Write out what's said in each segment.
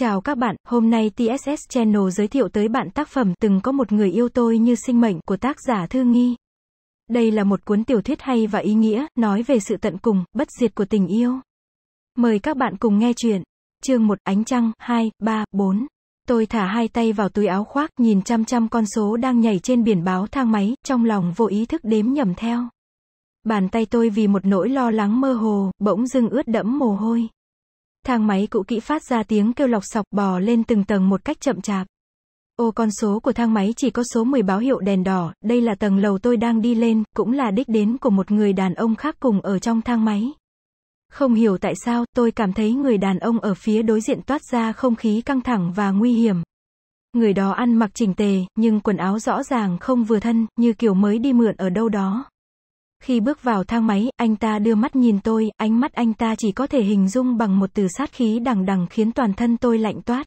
Chào các bạn, hôm nay TSS Channel giới thiệu tới bạn tác phẩm Từng có một người yêu tôi như sinh mệnh của tác giả Thư Nghi. Đây là một cuốn tiểu thuyết hay và ý nghĩa, nói về sự tận cùng, bất diệt của tình yêu. Mời các bạn cùng nghe chuyện. Chương 1 Ánh trăng, 2, 3, 4. Tôi thả hai tay vào túi áo khoác, nhìn chăm chăm con số đang nhảy trên biển báo thang máy, trong lòng vô ý thức đếm nhầm theo. Bàn tay tôi vì một nỗi lo lắng mơ hồ, bỗng dưng ướt đẫm mồ hôi. Thang máy cũ kỹ phát ra tiếng kêu lọc sọc bò lên từng tầng một cách chậm chạp. Ô con số của thang máy chỉ có số 10 báo hiệu đèn đỏ, đây là tầng lầu tôi đang đi lên, cũng là đích đến của một người đàn ông khác cùng ở trong thang máy. Không hiểu tại sao, tôi cảm thấy người đàn ông ở phía đối diện toát ra không khí căng thẳng và nguy hiểm. Người đó ăn mặc chỉnh tề, nhưng quần áo rõ ràng không vừa thân, như kiểu mới đi mượn ở đâu đó. Khi bước vào thang máy, anh ta đưa mắt nhìn tôi, ánh mắt anh ta chỉ có thể hình dung bằng một từ sát khí đằng đằng khiến toàn thân tôi lạnh toát.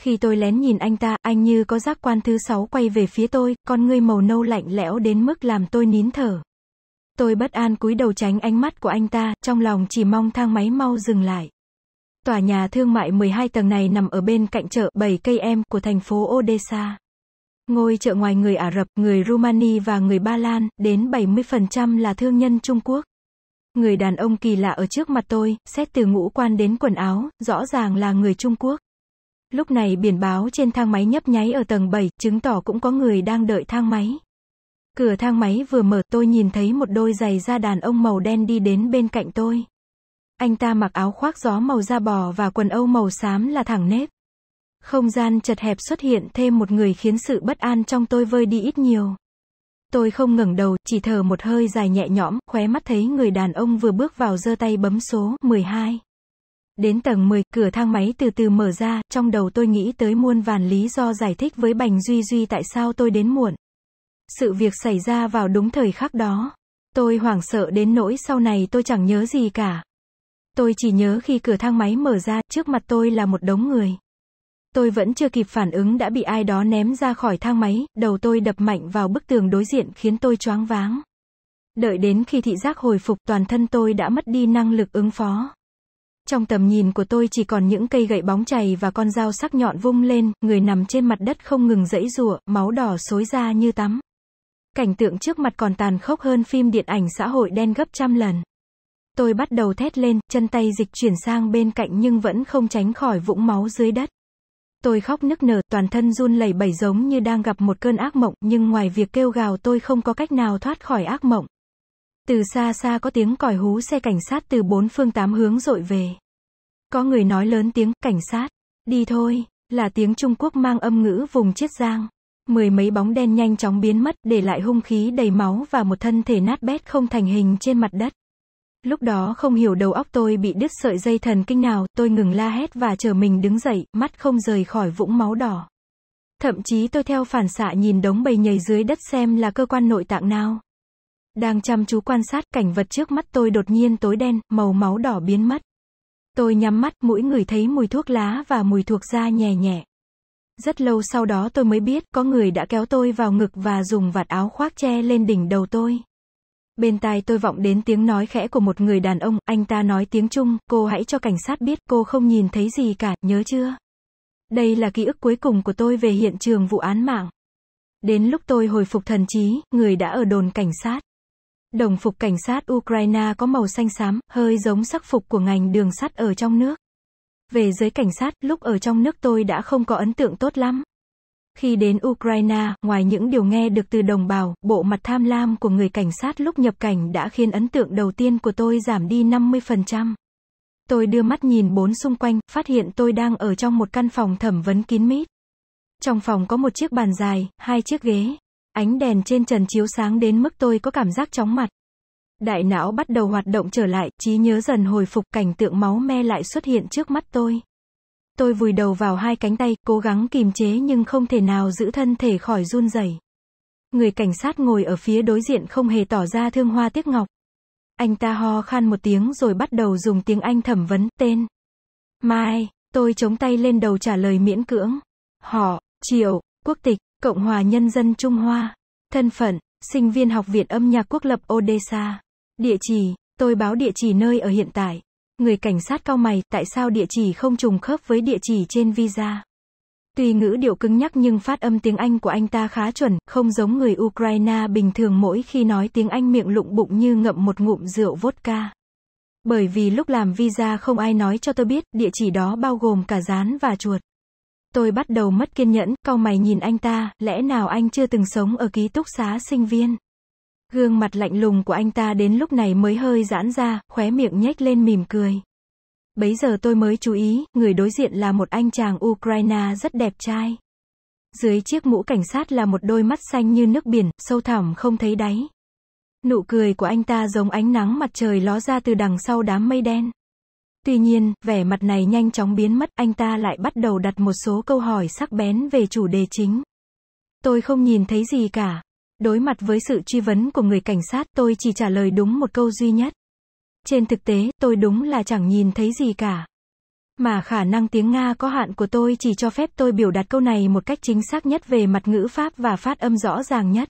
Khi tôi lén nhìn anh ta, anh như có giác quan thứ sáu quay về phía tôi, con ngươi màu nâu lạnh lẽo đến mức làm tôi nín thở. Tôi bất an cúi đầu tránh ánh mắt của anh ta, trong lòng chỉ mong thang máy mau dừng lại. Tòa nhà thương mại 12 tầng này nằm ở bên cạnh chợ 7 cây em của thành phố Odessa. Ngôi chợ ngoài người Ả Rập, người Rumani và người Ba Lan, đến 70% là thương nhân Trung Quốc. Người đàn ông kỳ lạ ở trước mặt tôi, xét từ ngũ quan đến quần áo, rõ ràng là người Trung Quốc. Lúc này biển báo trên thang máy nhấp nháy ở tầng 7, chứng tỏ cũng có người đang đợi thang máy. Cửa thang máy vừa mở, tôi nhìn thấy một đôi giày da đàn ông màu đen đi đến bên cạnh tôi. Anh ta mặc áo khoác gió màu da bò và quần âu màu xám là thẳng nếp. Không gian chật hẹp xuất hiện thêm một người khiến sự bất an trong tôi vơi đi ít nhiều. Tôi không ngẩng đầu, chỉ thở một hơi dài nhẹ nhõm, khóe mắt thấy người đàn ông vừa bước vào giơ tay bấm số 12. Đến tầng 10, cửa thang máy từ từ mở ra, trong đầu tôi nghĩ tới muôn vàn lý do giải thích với Bành Duy Duy tại sao tôi đến muộn. Sự việc xảy ra vào đúng thời khắc đó. Tôi hoảng sợ đến nỗi sau này tôi chẳng nhớ gì cả. Tôi chỉ nhớ khi cửa thang máy mở ra, trước mặt tôi là một đống người. Tôi vẫn chưa kịp phản ứng đã bị ai đó ném ra khỏi thang máy, đầu tôi đập mạnh vào bức tường đối diện khiến tôi choáng váng. Đợi đến khi thị giác hồi phục toàn thân tôi đã mất đi năng lực ứng phó. Trong tầm nhìn của tôi chỉ còn những cây gậy bóng chày và con dao sắc nhọn vung lên, người nằm trên mặt đất không ngừng dẫy rụa, máu đỏ xối ra như tắm. Cảnh tượng trước mặt còn tàn khốc hơn phim điện ảnh xã hội đen gấp trăm lần. Tôi bắt đầu thét lên, chân tay dịch chuyển sang bên cạnh nhưng vẫn không tránh khỏi vũng máu dưới đất. Tôi khóc nức nở, toàn thân run lẩy bẩy giống như đang gặp một cơn ác mộng, nhưng ngoài việc kêu gào tôi không có cách nào thoát khỏi ác mộng. Từ xa xa có tiếng còi hú xe cảnh sát từ bốn phương tám hướng dội về. Có người nói lớn tiếng, cảnh sát, đi thôi, là tiếng Trung Quốc mang âm ngữ vùng Chiết Giang. Mười mấy bóng đen nhanh chóng biến mất, để lại hung khí đầy máu và một thân thể nát bét không thành hình trên mặt đất. Lúc đó không hiểu đầu óc tôi bị đứt sợi dây thần kinh nào, tôi ngừng la hét và chờ mình đứng dậy, mắt không rời khỏi vũng máu đỏ. Thậm chí tôi theo phản xạ nhìn đống bầy nhầy dưới đất xem là cơ quan nội tạng nào. Đang chăm chú quan sát cảnh vật trước mắt tôi đột nhiên tối đen, màu máu đỏ biến mất. Tôi nhắm mắt, mũi người thấy mùi thuốc lá và mùi thuộc da nhẹ nhẹ. Rất lâu sau đó tôi mới biết, có người đã kéo tôi vào ngực và dùng vạt áo khoác che lên đỉnh đầu tôi. Bên tai tôi vọng đến tiếng nói khẽ của một người đàn ông, anh ta nói tiếng Trung, cô hãy cho cảnh sát biết cô không nhìn thấy gì cả, nhớ chưa? Đây là ký ức cuối cùng của tôi về hiện trường vụ án mạng. Đến lúc tôi hồi phục thần trí, người đã ở đồn cảnh sát. Đồng phục cảnh sát Ukraine có màu xanh xám, hơi giống sắc phục của ngành đường sắt ở trong nước. Về giới cảnh sát, lúc ở trong nước tôi đã không có ấn tượng tốt lắm. Khi đến Ukraine, ngoài những điều nghe được từ đồng bào, bộ mặt tham lam của người cảnh sát lúc nhập cảnh đã khiến ấn tượng đầu tiên của tôi giảm đi 50%. Tôi đưa mắt nhìn bốn xung quanh, phát hiện tôi đang ở trong một căn phòng thẩm vấn kín mít. Trong phòng có một chiếc bàn dài, hai chiếc ghế. Ánh đèn trên trần chiếu sáng đến mức tôi có cảm giác chóng mặt. Đại não bắt đầu hoạt động trở lại, trí nhớ dần hồi phục, cảnh tượng máu me lại xuất hiện trước mắt tôi. Tôi vùi đầu vào hai cánh tay, cố gắng kìm chế nhưng không thể nào giữ thân thể khỏi run rẩy. Người cảnh sát ngồi ở phía đối diện không hề tỏ ra thương hoa tiếc ngọc. Anh ta ho khan một tiếng rồi bắt đầu dùng tiếng Anh thẩm vấn, tên. Mai, tôi chống tay lên đầu trả lời miễn cưỡng. Họ, Triệu, quốc tịch, Cộng hòa Nhân dân Trung Hoa. Thân phận, sinh viên học viện âm nhạc quốc lập Odessa. Địa chỉ, tôi báo địa chỉ nơi ở hiện tại. Người cảnh sát cao mày, tại sao địa chỉ không trùng khớp với địa chỉ trên visa? Tuy ngữ điệu cứng nhắc nhưng phát âm tiếng Anh của anh ta khá chuẩn, không giống người Ukraine bình thường mỗi khi nói tiếng Anh miệng lụng bụng như ngậm một ngụm rượu vodka. Bởi vì lúc làm visa không ai nói cho tôi biết, địa chỉ đó bao gồm cả rán và chuột. Tôi bắt đầu mất kiên nhẫn, cau mày nhìn anh ta, lẽ nào anh chưa từng sống ở ký túc xá sinh viên? Gương mặt lạnh lùng của anh ta đến lúc này mới hơi giãn ra, khóe miệng nhếch lên mỉm cười. Bấy giờ tôi mới chú ý, người đối diện là một anh chàng Ukraine rất đẹp trai. Dưới chiếc mũ cảnh sát là một đôi mắt xanh như nước biển, sâu thẳm không thấy đáy. Nụ cười của anh ta giống ánh nắng mặt trời ló ra từ đằng sau đám mây đen. Tuy nhiên, vẻ mặt này nhanh chóng biến mất, anh ta lại bắt đầu đặt một số câu hỏi sắc bén về chủ đề chính. Tôi không nhìn thấy gì cả. Đối mặt với sự truy vấn của người cảnh sát, tôi chỉ trả lời đúng một câu duy nhất. Trên thực tế, tôi đúng là chẳng nhìn thấy gì cả. Mà khả năng tiếng Nga có hạn của tôi chỉ cho phép tôi biểu đạt câu này một cách chính xác nhất về mặt ngữ pháp và phát âm rõ ràng nhất.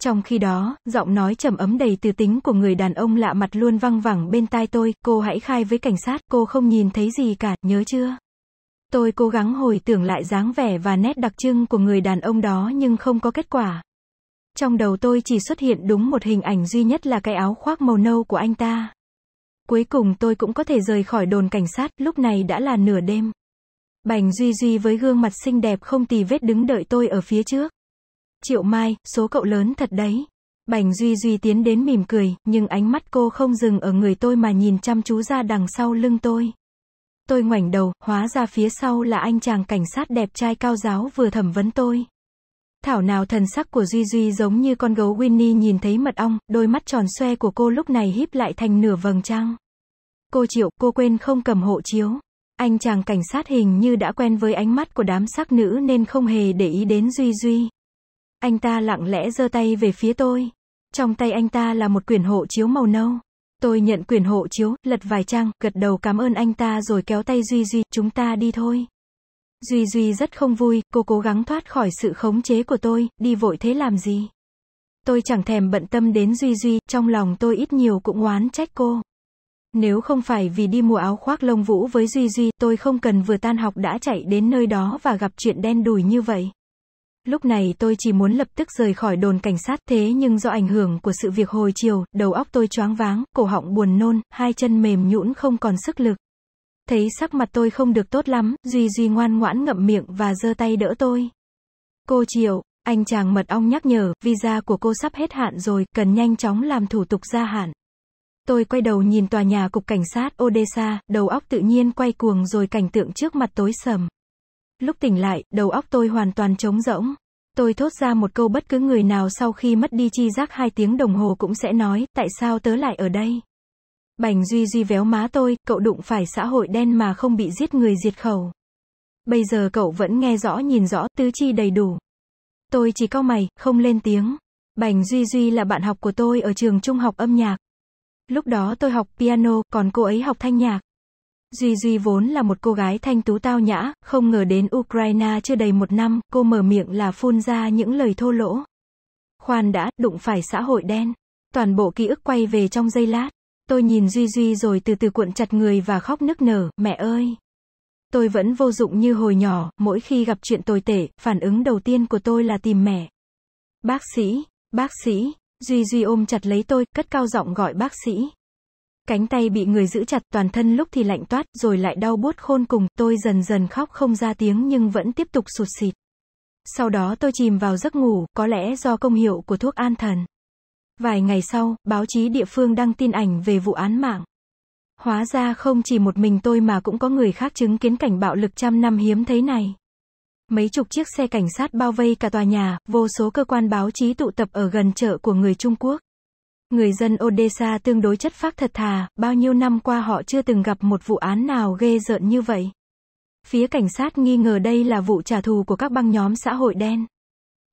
Trong khi đó, giọng nói trầm ấm đầy từ tính của người đàn ông lạ mặt luôn văng vẳng bên tai tôi, cô hãy khai với cảnh sát, cô không nhìn thấy gì cả, nhớ chưa? Tôi cố gắng hồi tưởng lại dáng vẻ và nét đặc trưng của người đàn ông đó nhưng không có kết quả. Trong đầu tôi chỉ xuất hiện đúng một hình ảnh duy nhất là cái áo khoác màu nâu của anh ta. Cuối cùng tôi cũng có thể rời khỏi đồn cảnh sát, lúc này đã là nửa đêm. Bành Duy Duy với gương mặt xinh đẹp không tì vết đứng đợi tôi ở phía trước. Triệu Mai, số cậu lớn thật đấy. Bành Duy Duy tiến đến mỉm cười, nhưng ánh mắt cô không dừng ở người tôi mà nhìn chăm chú ra đằng sau lưng tôi. Tôi ngoảnh đầu, hóa ra phía sau là anh chàng cảnh sát đẹp trai cao giáo vừa thẩm vấn tôi. Thảo nào thần sắc của Duy Duy giống như con gấu Winnie nhìn thấy mật ong, đôi mắt tròn xoe của cô lúc này híp lại thành nửa vầng trăng. Cô Triệu, cô quên không cầm hộ chiếu. Anh chàng cảnh sát hình như đã quen với ánh mắt của đám sắc nữ nên không hề để ý đến Duy Duy. Anh ta lặng lẽ giơ tay về phía tôi. Trong tay anh ta là một quyển hộ chiếu màu nâu. Tôi nhận quyển hộ chiếu, lật vài trang, gật đầu cảm ơn anh ta rồi kéo tay Duy Duy, chúng ta đi thôi. Duy Duy rất không vui, cô cố gắng thoát khỏi sự khống chế của tôi, đi vội thế làm gì? Tôi chẳng thèm bận tâm đến Duy Duy, trong lòng tôi ít nhiều cũng oán trách cô. Nếu không phải vì đi mua áo khoác lông vũ với Duy Duy, tôi không cần vừa tan học đã chạy đến nơi đó và gặp chuyện đen đủi như vậy. Lúc này tôi chỉ muốn lập tức rời khỏi đồn cảnh sát thế nhưng do ảnh hưởng của sự việc hồi chiều, đầu óc tôi choáng váng, cổ họng buồn nôn, hai chân mềm nhũn không còn sức lực. Thấy sắc mặt tôi không được tốt lắm, Duy Duy ngoan ngoãn ngậm miệng và giơ tay đỡ tôi. Cô Triệu, anh chàng mật ong nhắc nhở, visa của cô sắp hết hạn rồi, cần nhanh chóng làm thủ tục gia hạn. Tôi quay đầu nhìn tòa nhà cục cảnh sát Odessa, đầu óc tự nhiên quay cuồng rồi cảnh tượng trước mặt tối sầm. Lúc tỉnh lại, đầu óc tôi hoàn toàn trống rỗng. Tôi thốt ra một câu bất cứ người nào sau khi mất đi chi giác hai tiếng đồng hồ cũng sẽ nói, tại sao tớ lại ở đây? Bành Duy Duy véo má tôi, cậu đụng phải xã hội đen mà không bị giết người diệt khẩu. Bây giờ cậu vẫn nghe rõ nhìn rõ, tứ chi đầy đủ. Tôi chỉ cau mày, không lên tiếng. Bành Duy Duy là bạn học của tôi ở trường trung học âm nhạc. Lúc đó tôi học piano, còn cô ấy học thanh nhạc. Duy Duy vốn là một cô gái thanh tú tao nhã, không ngờ đến Ukraine chưa đầy một năm, cô mở miệng là phun ra những lời thô lỗ. Khoan đã, đụng phải xã hội đen. Toàn bộ ký ức quay về trong giây lát. Tôi nhìn Duy Duy rồi từ từ cuộn chặt người và khóc nức nở, mẹ ơi. Tôi vẫn vô dụng như hồi nhỏ, mỗi khi gặp chuyện tồi tệ, phản ứng đầu tiên của tôi là tìm mẹ. Bác sĩ, bác sĩ, Duy Duy ôm chặt lấy tôi, cất cao giọng gọi bác sĩ. Cánh tay bị người giữ chặt toàn thân lúc thì lạnh toát, rồi lại đau buốt khôn cùng, tôi dần dần khóc không ra tiếng nhưng vẫn tiếp tục sụt xịt. Sau đó tôi chìm vào giấc ngủ, có lẽ do công hiệu của thuốc an thần. Vài ngày sau, báo chí địa phương đăng tin ảnh về vụ án mạng. Hóa ra không chỉ một mình tôi mà cũng có người khác chứng kiến cảnh bạo lực trăm năm hiếm thấy này. Mấy chục chiếc xe cảnh sát bao vây cả tòa nhà, vô số cơ quan báo chí tụ tập ở gần chợ của người Trung Quốc. Người dân Odessa tương đối chất phác thật thà, bao nhiêu năm qua họ chưa từng gặp một vụ án nào ghê rợn như vậy. Phía cảnh sát nghi ngờ đây là vụ trả thù của các băng nhóm xã hội đen.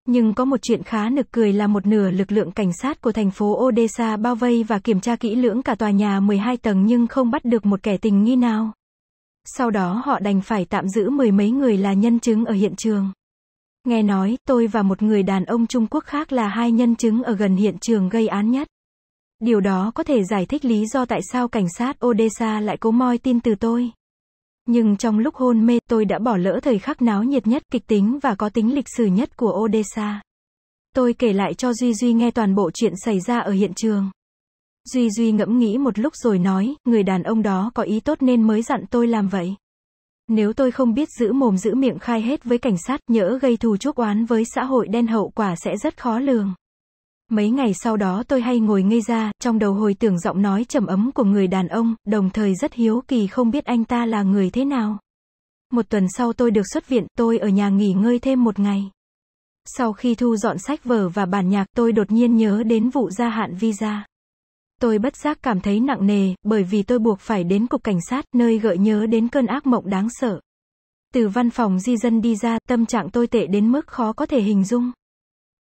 Nhưng có một chuyện khá nực cười là một nửa lực lượng cảnh sát của thành phố Odessa bao vây và kiểm tra kỹ lưỡng cả tòa nhà 12 tầng nhưng không bắt được một kẻ tình nghi nào. Sau đó họ đành phải tạm giữ mười mấy người là nhân chứng ở hiện trường. Nghe nói, tôi và một người đàn ông Trung Quốc khác là hai nhân chứng ở gần hiện trường gây án nhất. Điều đó có thể giải thích lý do tại sao cảnh sát Odessa lại cố moi tin từ tôi. Nhưng trong lúc hôn mê, tôi đã bỏ lỡ thời khắc náo nhiệt nhất, kịch tính và có tính lịch sử nhất của Odessa. Tôi kể lại cho Duy Duy nghe toàn bộ chuyện xảy ra ở hiện trường. Duy Duy ngẫm nghĩ một lúc rồi nói, người đàn ông đó có ý tốt nên mới dặn tôi làm vậy. Nếu tôi không biết giữ mồm giữ miệng khai hết với cảnh sát, nhỡ gây thù chuốc oán với xã hội đen hậu quả sẽ rất khó lường. Mấy ngày sau đó tôi hay ngồi ngây ra, trong đầu hồi tưởng giọng nói trầm ấm của người đàn ông, đồng thời rất hiếu kỳ không biết anh ta là người thế nào. Một tuần sau tôi được xuất viện, tôi ở nhà nghỉ ngơi thêm một ngày. Sau khi thu dọn sách vở và bản nhạc, tôi đột nhiên nhớ đến vụ gia hạn visa. Tôi bất giác cảm thấy nặng nề, bởi vì tôi buộc phải đến cục cảnh sát, nơi gợi nhớ đến cơn ác mộng đáng sợ. Từ văn phòng di dân đi ra, tâm trạng tôi tệ đến mức khó có thể hình dung.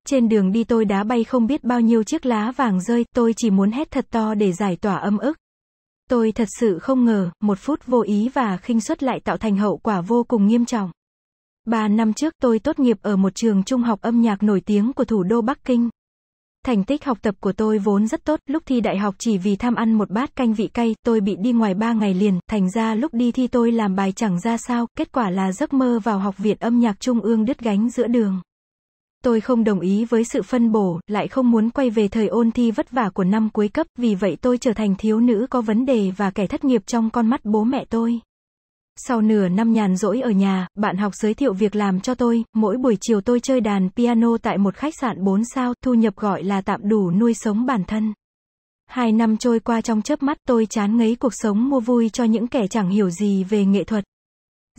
Trên đường đi tôi đá bay không biết bao nhiêu chiếc lá vàng rơi, tôi chỉ muốn hét thật to để giải tỏa âm ức. Tôi thật sự không ngờ, một phút vô ý và khinh suất lại tạo thành hậu quả vô cùng nghiêm trọng. Ba năm trước tôi tốt nghiệp ở một trường trung học âm nhạc nổi tiếng của thủ đô Bắc Kinh. Thành tích học tập của tôi vốn rất tốt, lúc thi đại học chỉ vì tham ăn một bát canh vị cay, tôi bị đi ngoài ba ngày liền, thành ra lúc đi thi tôi làm bài chẳng ra sao, kết quả là giấc mơ vào học viện âm nhạc trung ương đứt gánh giữa đường. Tôi không đồng ý với sự phân bổ, lại không muốn quay về thời ôn thi vất vả của năm cuối cấp, vì vậy tôi trở thành thiếu nữ có vấn đề và kẻ thất nghiệp trong con mắt bố mẹ tôi. Sau nửa năm nhàn rỗi ở nhà, bạn học giới thiệu việc làm cho tôi, mỗi buổi chiều tôi chơi đàn piano tại một khách sạn 4 sao, thu nhập gọi là tạm đủ nuôi sống bản thân. Hai năm trôi qua trong chớp mắt tôi chán ngấy cuộc sống mua vui cho những kẻ chẳng hiểu gì về nghệ thuật.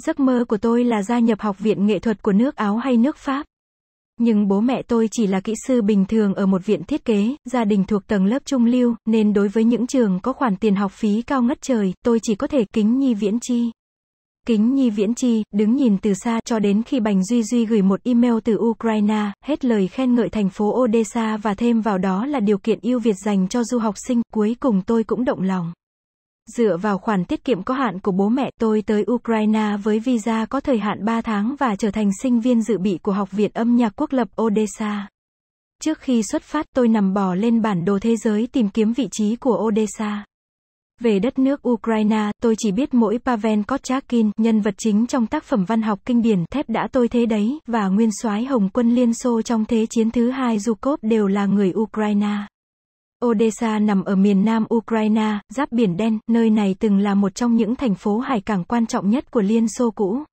Giấc mơ của tôi là gia nhập học viện nghệ thuật của nước Áo hay nước Pháp. Nhưng bố mẹ tôi chỉ là kỹ sư bình thường ở một viện thiết kế, gia đình thuộc tầng lớp trung lưu, nên đối với những trường có khoản tiền học phí cao ngất trời, tôi chỉ có thể kính nhi viễn chi. Kính nhi viễn chi, đứng nhìn từ xa, cho đến khi Bành Duy Duy gửi một email từ Ukraine, hết lời khen ngợi thành phố Odessa và thêm vào đó là điều kiện ưu việt dành cho du học sinh, cuối cùng tôi cũng động lòng. Dựa vào khoản tiết kiệm có hạn của bố mẹ, tôi tới Ukraine với visa có thời hạn 3 tháng và trở thành sinh viên dự bị của Học viện âm nhạc quốc lập Odessa. Trước khi xuất phát tôi nằm bò lên bản đồ thế giới tìm kiếm vị trí của Odessa. Về đất nước Ukraine, tôi chỉ biết mỗi Pavel Kotchakin, nhân vật chính trong tác phẩm văn học kinh điển Thép đã tôi thế đấy, và nguyên soái Hồng quân Liên Xô trong Thế chiến thứ hai Zhukov đều là người Ukraine. Odessa nằm ở miền nam Ukraine, giáp Biển Đen, nơi này từng là một trong những thành phố hải cảng quan trọng nhất của Liên Xô cũ.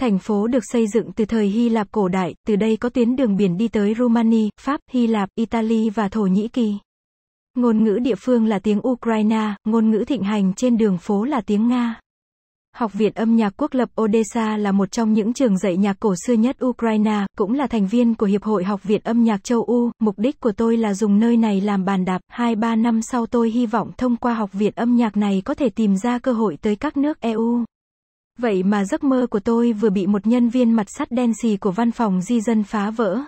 Thành phố được xây dựng từ thời Hy Lạp cổ đại, từ đây có tuyến đường biển đi tới Rumani, Pháp, Hy Lạp, Italy và Thổ Nhĩ Kỳ. Ngôn ngữ địa phương là tiếng Ukraine, ngôn ngữ thịnh hành trên đường phố là tiếng Nga. Học viện âm nhạc quốc lập Odessa là một trong những trường dạy nhạc cổ xưa nhất Ukraine, cũng là thành viên của Hiệp hội Học viện âm nhạc châu Âu. Mục đích của tôi là dùng nơi này làm bàn đạp. 2-3 năm sau tôi hy vọng thông qua học viện âm nhạc này có thể tìm ra cơ hội tới các nước EU. Vậy mà giấc mơ của tôi vừa bị một nhân viên mặt sắt đen xì của văn phòng di dân phá vỡ.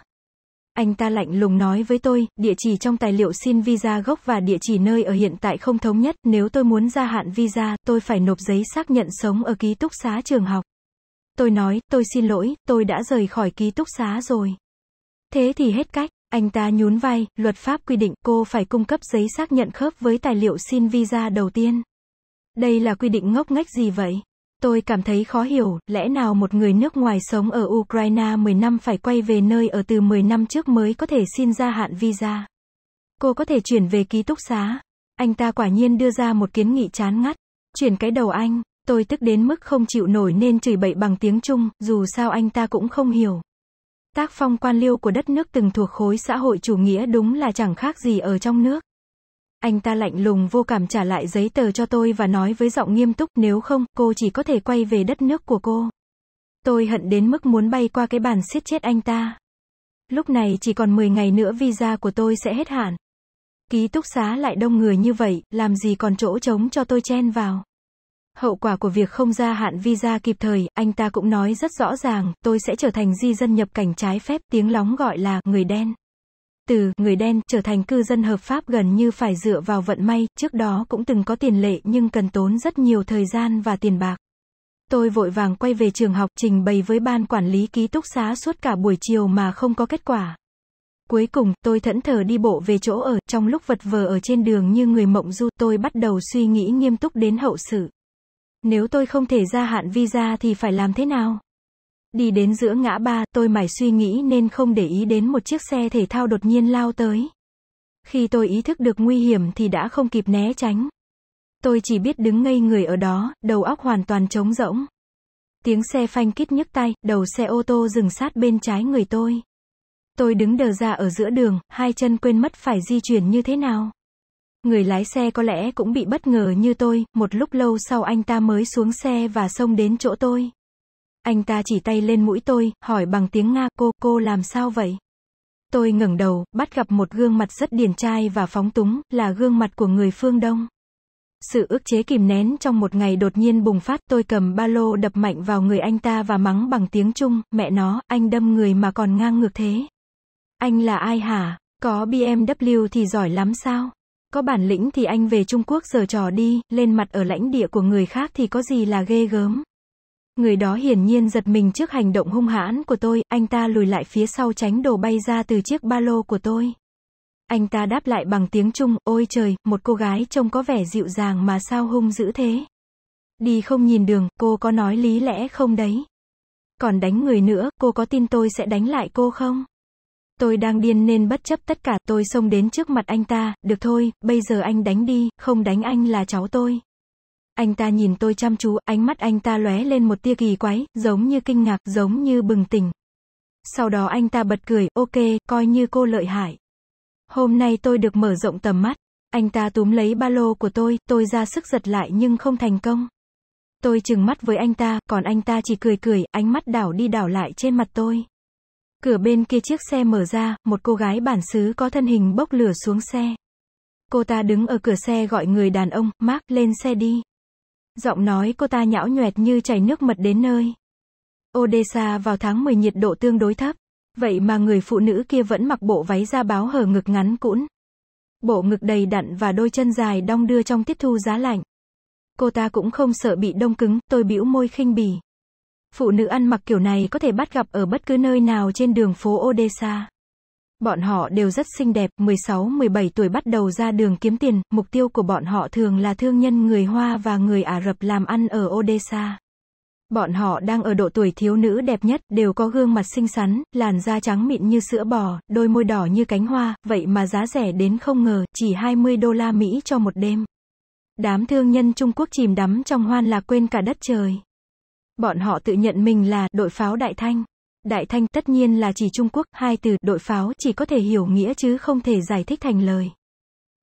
Anh ta lạnh lùng nói với tôi, địa chỉ trong tài liệu xin visa gốc và địa chỉ nơi ở hiện tại không thống nhất, nếu tôi muốn gia hạn visa, tôi phải nộp giấy xác nhận sống ở ký túc xá trường học. Tôi nói, tôi xin lỗi, tôi đã rời khỏi ký túc xá rồi. Thế thì hết cách, anh ta nhún vai, luật pháp quy định cô phải cung cấp giấy xác nhận khớp với tài liệu xin visa đầu tiên. Đây là quy định ngốc nghếch gì vậy? Tôi cảm thấy khó hiểu, lẽ nào một người nước ngoài sống ở Ukraine 10 năm phải quay về nơi ở từ 10 năm trước mới có thể xin gia hạn visa. Cô có thể chuyển về ký túc xá. Anh ta quả nhiên đưa ra một kiến nghị chán ngắt. Chuyển cái đầu anh, tôi tức đến mức không chịu nổi nên chửi bậy bằng tiếng Trung, dù sao anh ta cũng không hiểu. Tác phong quan liêu của đất nước từng thuộc khối xã hội chủ nghĩa đúng là chẳng khác gì ở trong nước. Anh ta lạnh lùng vô cảm trả lại giấy tờ cho tôi và nói với giọng nghiêm túc, nếu không, cô chỉ có thể quay về đất nước của cô. Tôi hận đến mức muốn bay qua cái bàn siết chết anh ta. Lúc này chỉ còn 10 ngày nữa visa của tôi sẽ hết hạn. Ký túc xá lại đông người như vậy, làm gì còn chỗ trống cho tôi chen vào. Hậu quả của việc không gia hạn visa kịp thời, anh ta cũng nói rất rõ ràng, tôi sẽ trở thành di dân nhập cảnh trái phép, tiếng lóng gọi là, người đen. Từ người đen trở thành cư dân hợp pháp gần như phải dựa vào vận may, trước đó cũng từng có tiền lệ nhưng cần tốn rất nhiều thời gian và tiền bạc. Tôi vội vàng quay về trường học trình bày với ban quản lý ký túc xá suốt cả buổi chiều mà không có kết quả. Cuối cùng, tôi thẫn thờ đi bộ về chỗ ở, trong lúc vật vờ ở trên đường như người mộng du, tôi bắt đầu suy nghĩ nghiêm túc đến hậu sự. Nếu tôi không thể gia hạn visa thì phải làm thế nào? Đi đến giữa ngã ba, tôi mải suy nghĩ nên không để ý đến một chiếc xe thể thao đột nhiên lao tới. Khi tôi ý thức được nguy hiểm thì đã không kịp né tránh. Tôi chỉ biết đứng ngây người ở đó, đầu óc hoàn toàn trống rỗng. Tiếng xe phanh kít nhức tay, đầu xe ô tô dừng sát bên trái người tôi. Tôi đứng đờ ra ở giữa đường, hai chân quên mất phải di chuyển như thế nào. Người lái xe có lẽ cũng bị bất ngờ như tôi, một lúc lâu sau anh ta mới xuống xe và xông đến chỗ tôi. Anh ta chỉ tay lên mũi tôi, hỏi bằng tiếng Nga, cô, cô làm sao vậy? Tôi ngẩng đầu, bắt gặp một gương mặt rất điển trai và phóng túng, là gương mặt của người phương Đông. Sự ức chế kìm nén trong một ngày đột nhiên bùng phát, tôi cầm ba lô đập mạnh vào người anh ta và mắng bằng tiếng Trung, mẹ nó, anh đâm người mà còn ngang ngược thế. Anh là ai hả? Có BMW thì giỏi lắm sao? Có bản lĩnh thì anh về Trung Quốc giờ trò đi, lên mặt ở lãnh địa của người khác thì có gì là ghê gớm. Người đó hiển nhiên giật mình trước hành động hung hãn của tôi, anh ta lùi lại phía sau tránh đồ bay ra từ chiếc ba lô của tôi. Anh ta đáp lại bằng tiếng Trung, ôi trời, một cô gái trông có vẻ dịu dàng mà sao hung dữ thế. Đi không nhìn đường, cô có nói lý lẽ không đấy? Còn đánh người nữa, cô có tin tôi sẽ đánh lại cô không? Tôi đang điên nên bất chấp tất cả, tôi xông đến trước mặt anh ta, được thôi, bây giờ anh đánh đi, không đánh anh là cháu tôi. Anh ta nhìn tôi chăm chú, ánh mắt anh ta lóe lên một tia kỳ quái, giống như kinh ngạc, giống như bừng tỉnh. Sau đó anh ta bật cười, ok, coi như cô lợi hại. Hôm nay tôi được mở rộng tầm mắt. Anh ta túm lấy ba lô của tôi, tôi ra sức giật lại nhưng không thành công. Tôi chừng mắt với anh ta, còn anh ta chỉ cười cười, ánh mắt đảo đi đảo lại trên mặt tôi. Cửa bên kia chiếc xe mở ra, một cô gái bản xứ có thân hình bốc lửa xuống xe. Cô ta đứng ở cửa xe gọi người đàn ông, Mark, lên xe đi. Giọng nói cô ta nhão nhoẹt như chảy nước mật đến nơi. Odessa vào tháng 10 nhiệt độ tương đối thấp. Vậy mà người phụ nữ kia vẫn mặc bộ váy da báo hở ngực ngắn cũn. Bộ ngực đầy đặn và đôi chân dài đong đưa trong tiết thu giá lạnh. Cô ta cũng không sợ bị đông cứng, tôi bĩu môi khinh bỉ. Phụ nữ ăn mặc kiểu này có thể bắt gặp ở bất cứ nơi nào trên đường phố Odessa. Bọn họ đều rất xinh đẹp, 16-17 tuổi bắt đầu ra đường kiếm tiền, mục tiêu của bọn họ thường là thương nhân người Hoa và người Ả Rập làm ăn ở Odessa. Bọn họ đang ở độ tuổi thiếu nữ đẹp nhất, đều có gương mặt xinh xắn, làn da trắng mịn như sữa bò, đôi môi đỏ như cánh hoa, vậy mà giá rẻ đến không ngờ, chỉ 20 đô la Mỹ cho một đêm. Đám thương nhân Trung Quốc chìm đắm trong hoan lạc quên cả đất trời. Bọn họ tự nhận mình là đội pháo Đại Thanh. Đại Thanh tất nhiên là chỉ Trung Quốc, hai từ đội pháo chỉ có thể hiểu nghĩa chứ không thể giải thích thành lời.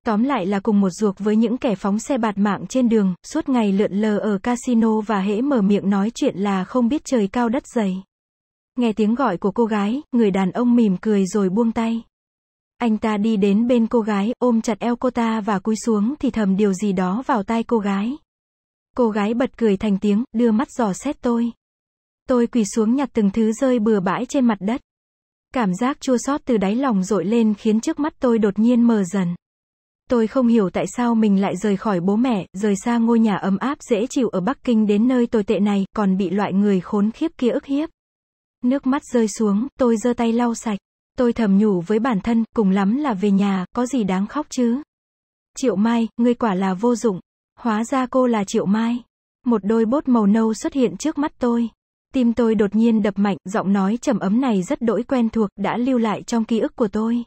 Tóm lại là cùng một ruột với những kẻ phóng xe bạt mạng trên đường, suốt ngày lượn lờ ở casino và hễ mở miệng nói chuyện là không biết trời cao đất dày. Nghe tiếng gọi của cô gái, người đàn ông mỉm cười rồi buông tay. Anh ta đi đến bên cô gái, ôm chặt eo cô ta và cúi xuống thì thầm điều gì đó vào tai cô gái. Cô gái bật cười thành tiếng, đưa mắt dò xét tôi. Tôi quỳ xuống nhặt từng thứ rơi bừa bãi trên mặt đất. Cảm giác chua xót từ đáy lòng dội lên khiến trước mắt tôi đột nhiên mờ dần. Tôi không hiểu tại sao mình lại rời khỏi bố mẹ, rời xa ngôi nhà ấm áp dễ chịu ở Bắc Kinh đến nơi tồi tệ này, còn bị loại người khốn khiếp kia ức hiếp. Nước mắt rơi xuống, tôi giơ tay lau sạch. Tôi thầm nhủ với bản thân, cùng lắm là về nhà, có gì đáng khóc chứ. Triệu Mai, ngươi quả là vô dụng. Hóa ra cô là Triệu Mai. Một đôi bốt màu nâu xuất hiện trước mắt tôi. Tim tôi đột nhiên đập mạnh, giọng nói trầm ấm này rất đỗi quen thuộc, đã lưu lại trong ký ức của tôi.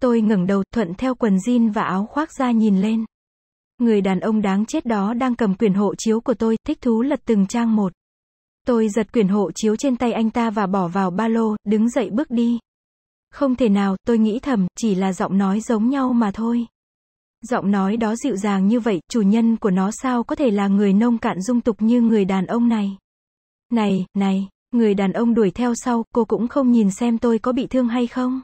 Tôi ngẩng đầu, thuận theo quần jean và áo khoác ra nhìn lên. Người đàn ông đáng chết đó đang cầm quyển hộ chiếu của tôi, thích thú lật từng trang một. Tôi giật quyển hộ chiếu trên tay anh ta và bỏ vào ba lô, đứng dậy bước đi. Không thể nào, tôi nghĩ thầm, chỉ là giọng nói giống nhau mà thôi. Giọng nói đó dịu dàng như vậy, chủ nhân của nó sao có thể là người nông cạn dung tục như người đàn ông này. Này, này, người đàn ông đuổi theo sau, cô cũng không nhìn xem tôi có bị thương hay không.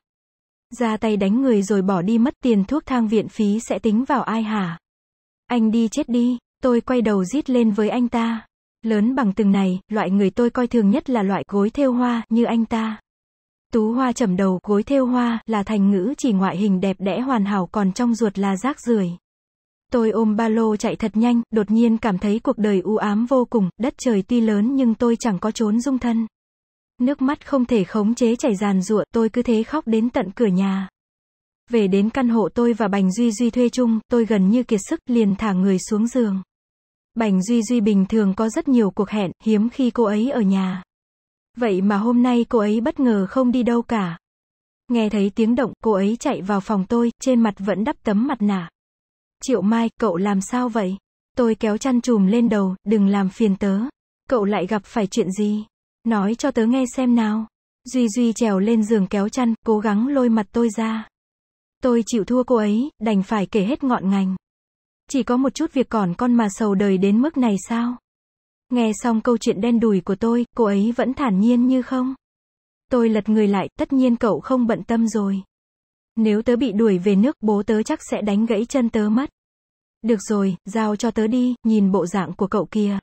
Ra tay đánh người rồi bỏ đi mất tiền thuốc thang viện phí sẽ tính vào ai hả? Anh đi chết đi, tôi quay đầu rít lên với anh ta. Lớn bằng từng này, loại người tôi coi thường nhất là loại gối thêu hoa, như anh ta. Tú hoa chẩm đầu, gối thêu hoa, là thành ngữ chỉ ngoại hình đẹp đẽ hoàn hảo còn trong ruột là rác rưởi. Tôi ôm ba lô chạy thật nhanh, đột nhiên cảm thấy cuộc đời u ám vô cùng, đất trời tuy lớn nhưng tôi chẳng có trốn dung thân. Nước mắt không thể khống chế chảy ràn rụa, tôi cứ thế khóc đến tận cửa nhà. Về đến căn hộ tôi và Bành Duy Duy thuê chung, tôi gần như kiệt sức liền thả người xuống giường. Bành Duy Duy bình thường có rất nhiều cuộc hẹn, hiếm khi cô ấy ở nhà. Vậy mà hôm nay cô ấy bất ngờ không đi đâu cả. Nghe thấy tiếng động, cô ấy chạy vào phòng tôi, trên mặt vẫn đắp tấm mặt nạ. Triệu Mai, cậu làm sao vậy? Tôi kéo chăn chùm lên đầu, đừng làm phiền tớ. Cậu lại gặp phải chuyện gì? Nói cho tớ nghe xem nào. Duy Duy trèo lên giường kéo chăn, cố gắng lôi mặt tôi ra. Tôi chịu thua cô ấy, đành phải kể hết ngọn ngành. Chỉ có một chút việc còn con mà sầu đời đến mức này sao? Nghe xong câu chuyện đen đủi của tôi, cô ấy vẫn thản nhiên như không. Tôi lật người lại, tất nhiên cậu không bận tâm rồi. Nếu tớ bị đuổi về nước, bố tớ chắc sẽ đánh gãy chân tớ mất. Được rồi, giao cho tớ đi, nhìn bộ dạng của cậu kia.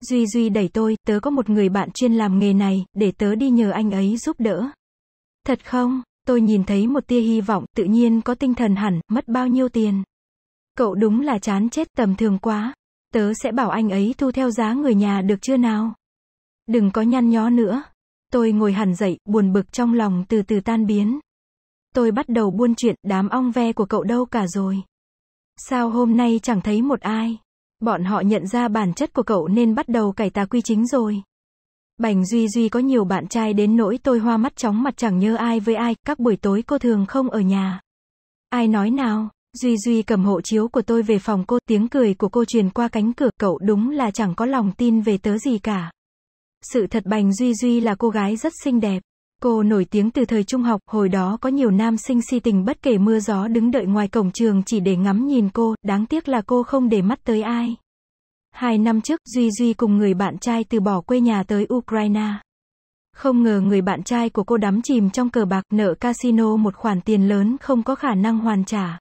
Duy Duy đẩy tôi, tớ có một người bạn chuyên làm nghề này, để tớ đi nhờ anh ấy giúp đỡ. Thật không? Tôi nhìn thấy một tia hy vọng, tự nhiên có tinh thần hẳn, mất bao nhiêu tiền. Cậu đúng là chán chết tầm thường quá. Tớ sẽ bảo anh ấy thu theo giá người nhà được chưa nào? Đừng có nhăn nhó nữa. Tôi ngồi hẳn dậy, buồn bực trong lòng từ từ tan biến. Tôi bắt đầu buôn chuyện, đám ong ve của cậu đâu cả rồi. Sao hôm nay chẳng thấy một ai? Bọn họ nhận ra bản chất của cậu nên bắt đầu cải tà quy chính rồi. Bành Duy Duy có nhiều bạn trai đến nỗi tôi hoa mắt chóng mặt chẳng nhớ ai với ai, các buổi tối cô thường không ở nhà. Ai nói nào? Duy Duy cầm hộ chiếu của tôi về phòng cô, tiếng cười của cô truyền qua cánh cửa, cậu đúng là chẳng có lòng tin về tớ gì cả. Sự thật Bành Duy Duy là cô gái rất xinh đẹp. Cô nổi tiếng từ thời trung học, hồi đó có nhiều nam sinh si tình bất kể mưa gió đứng đợi ngoài cổng trường chỉ để ngắm nhìn cô, đáng tiếc là cô không để mắt tới ai. Hai năm trước, Duy Duy cùng người bạn trai từ bỏ quê nhà tới Ukraine. Không ngờ người bạn trai của cô đắm chìm trong cờ bạc nợ casino một khoản tiền lớn không có khả năng hoàn trả.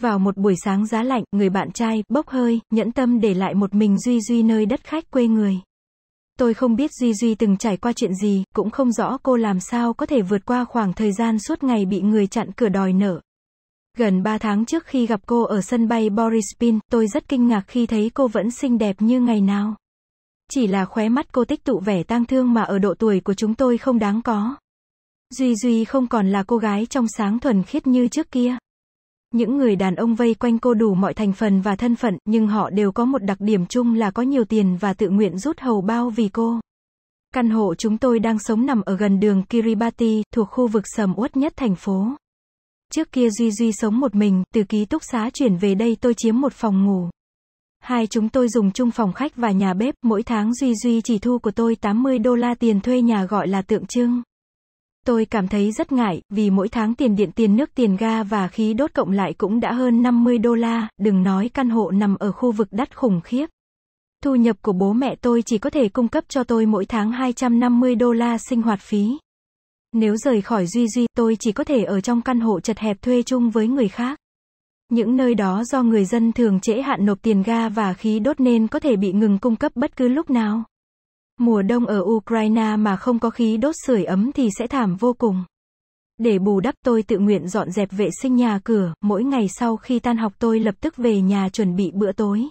Vào một buổi sáng giá lạnh, người bạn trai, bốc hơi, nhẫn tâm để lại một mình Duy Duy nơi đất khách quê người. Tôi không biết Duy Duy từng trải qua chuyện gì, cũng không rõ cô làm sao có thể vượt qua khoảng thời gian suốt ngày bị người chặn cửa đòi nợ. Gần 3 tháng trước khi gặp cô ở sân bay borispin tôi rất kinh ngạc khi thấy cô vẫn xinh đẹp như ngày nào. Chỉ là khóe mắt cô tích tụ vẻ tang thương mà ở độ tuổi của chúng tôi không đáng có. Duy Duy không còn là cô gái trong sáng thuần khiết như trước kia. Những người đàn ông vây quanh cô đủ mọi thành phần và thân phận, nhưng họ đều có một đặc điểm chung là có nhiều tiền và tự nguyện rút hầu bao vì cô. Căn hộ chúng tôi đang sống nằm ở gần đường Kiribati, thuộc khu vực sầm uất nhất thành phố. Trước kia Duy Duy sống một mình, từ ký túc xá chuyển về đây tôi chiếm một phòng ngủ. Hai chúng tôi dùng chung phòng khách và nhà bếp, mỗi tháng Duy Duy chỉ thu của tôi 80 đô la tiền thuê nhà gọi là tượng trưng. Tôi cảm thấy rất ngại, vì mỗi tháng tiền điện tiền nước tiền ga và khí đốt cộng lại cũng đã hơn 50 đô la, đừng nói căn hộ nằm ở khu vực đắt khủng khiếp. Thu nhập của bố mẹ tôi chỉ có thể cung cấp cho tôi mỗi tháng 250 đô la sinh hoạt phí. Nếu rời khỏi Duy Duy, tôi chỉ có thể ở trong căn hộ chật hẹp thuê chung với người khác. Những nơi đó do người dân thường trễ hạn nộp tiền ga và khí đốt nên có thể bị ngừng cung cấp bất cứ lúc nào. Mùa đông ở Ukraine mà không có khí đốt sưởi ấm thì sẽ thảm vô cùng. Để bù đắp tôi tự nguyện dọn dẹp vệ sinh nhà cửa, mỗi ngày sau khi tan học tôi lập tức về nhà chuẩn bị bữa tối.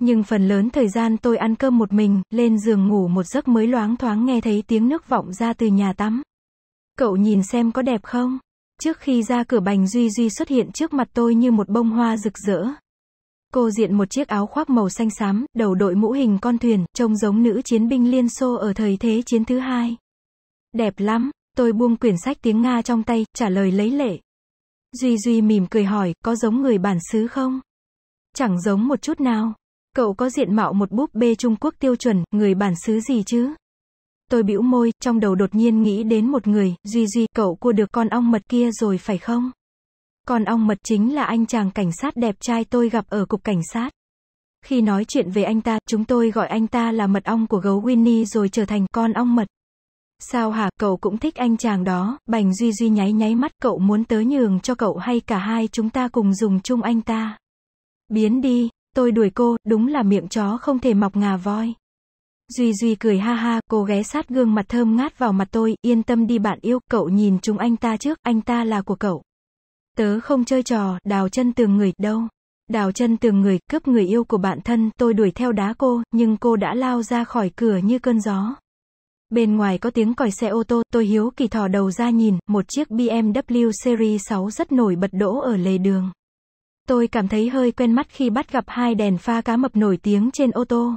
Nhưng phần lớn thời gian tôi ăn cơm một mình, lên giường ngủ một giấc mới loáng thoáng nghe thấy tiếng nước vọng ra từ nhà tắm. Cậu nhìn xem có đẹp không? Trước khi ra cửa bành Duy Duy xuất hiện trước mặt tôi như một bông hoa rực rỡ. Cô diện một chiếc áo khoác màu xanh xám, đầu đội mũ hình con thuyền, trông giống nữ chiến binh Liên Xô ở thời Thế chiến thứ hai. Đẹp lắm, tôi buông quyển sách tiếng Nga trong tay, trả lời lấy lệ. Duy Duy mỉm cười hỏi, có giống người bản xứ không? Chẳng giống một chút nào. Cậu có diện mạo một búp bê Trung Quốc tiêu chuẩn, người bản xứ gì chứ? Tôi bĩu môi, trong đầu đột nhiên nghĩ đến một người, Duy Duy, cậu cua được con ong mật kia rồi phải không? Con ong mật chính là anh chàng cảnh sát đẹp trai tôi gặp ở cục cảnh sát. Khi nói chuyện về anh ta, chúng tôi gọi anh ta là mật ong của gấu Winnie rồi trở thành con ong mật. Sao hả, cậu cũng thích anh chàng đó, Bành Duy Duy nháy nháy mắt, cậu muốn tớ nhường cho cậu hay cả hai chúng ta cùng dùng chung anh ta. Biến đi, tôi đuổi cô, đúng là miệng chó không thể mọc ngà voi. Duy Duy cười ha ha, cô ghé sát gương mặt thơm ngát vào mặt tôi, yên tâm đi bạn yêu, cậu nhìn chúng anh ta trước, anh ta là của cậu. Tớ không chơi trò, đào chân tường người, đâu. Đào chân tường người, cướp người yêu của bạn thân, tôi đuổi theo đá cô, nhưng cô đã lao ra khỏi cửa như cơn gió. Bên ngoài có tiếng còi xe ô tô, tôi hiếu kỳ thò đầu ra nhìn, một chiếc BMW Series 6 rất nổi bật đỗ ở lề đường. Tôi cảm thấy hơi quen mắt khi bắt gặp hai đèn pha cá mập nổi tiếng trên ô tô.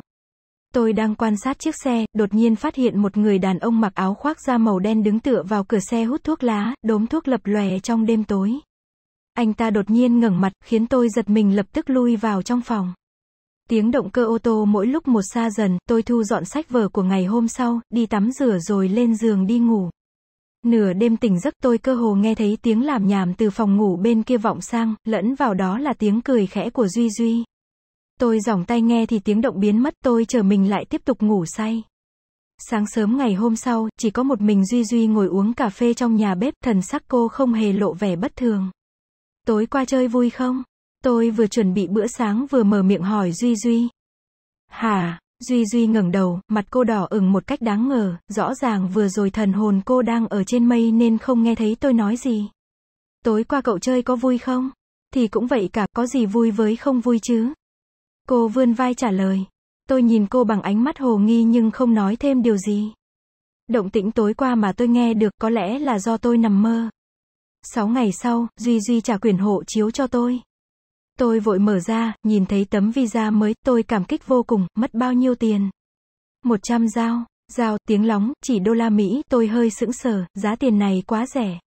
Tôi đang quan sát chiếc xe, đột nhiên phát hiện một người đàn ông mặc áo khoác da màu đen đứng tựa vào cửa xe hút thuốc lá, đốm thuốc lập lòe trong đêm tối. Anh ta đột nhiên ngẩng mặt, khiến tôi giật mình lập tức lui vào trong phòng. Tiếng động cơ ô tô mỗi lúc một xa dần, tôi thu dọn sách vở của ngày hôm sau, đi tắm rửa rồi lên giường đi ngủ. Nửa đêm tỉnh giấc tôi cơ hồ nghe thấy tiếng làm nhảm từ phòng ngủ bên kia vọng sang, lẫn vào đó là tiếng cười khẽ của Duy Duy. Tôi giỏng tay nghe thì tiếng động biến mất tôi chờ mình lại tiếp tục ngủ say. Sáng sớm ngày hôm sau, chỉ có một mình Duy Duy ngồi uống cà phê trong nhà bếp, thần sắc cô không hề lộ vẻ bất thường. Tối qua chơi vui không? Tôi vừa chuẩn bị bữa sáng vừa mở miệng hỏi Duy Duy. Hả? Duy Duy ngẩng đầu, mặt cô đỏ ửng một cách đáng ngờ, rõ ràng vừa rồi thần hồn cô đang ở trên mây nên không nghe thấy tôi nói gì. Tối qua cậu chơi có vui không? Thì cũng vậy cả, có gì vui với không vui chứ? Cô vươn vai trả lời. Tôi nhìn cô bằng ánh mắt hồ nghi nhưng không nói thêm điều gì. Động tĩnh tối qua mà tôi nghe được có lẽ là do tôi nằm mơ. Sáu ngày sau, Duy Duy trả quyền hộ chiếu cho tôi. Tôi vội mở ra, nhìn thấy tấm visa mới, tôi cảm kích vô cùng, mất bao nhiêu tiền? 100 giao, giao, tiếng lóng, chỉ đô la Mỹ, tôi hơi sững sờ, giá tiền này quá rẻ.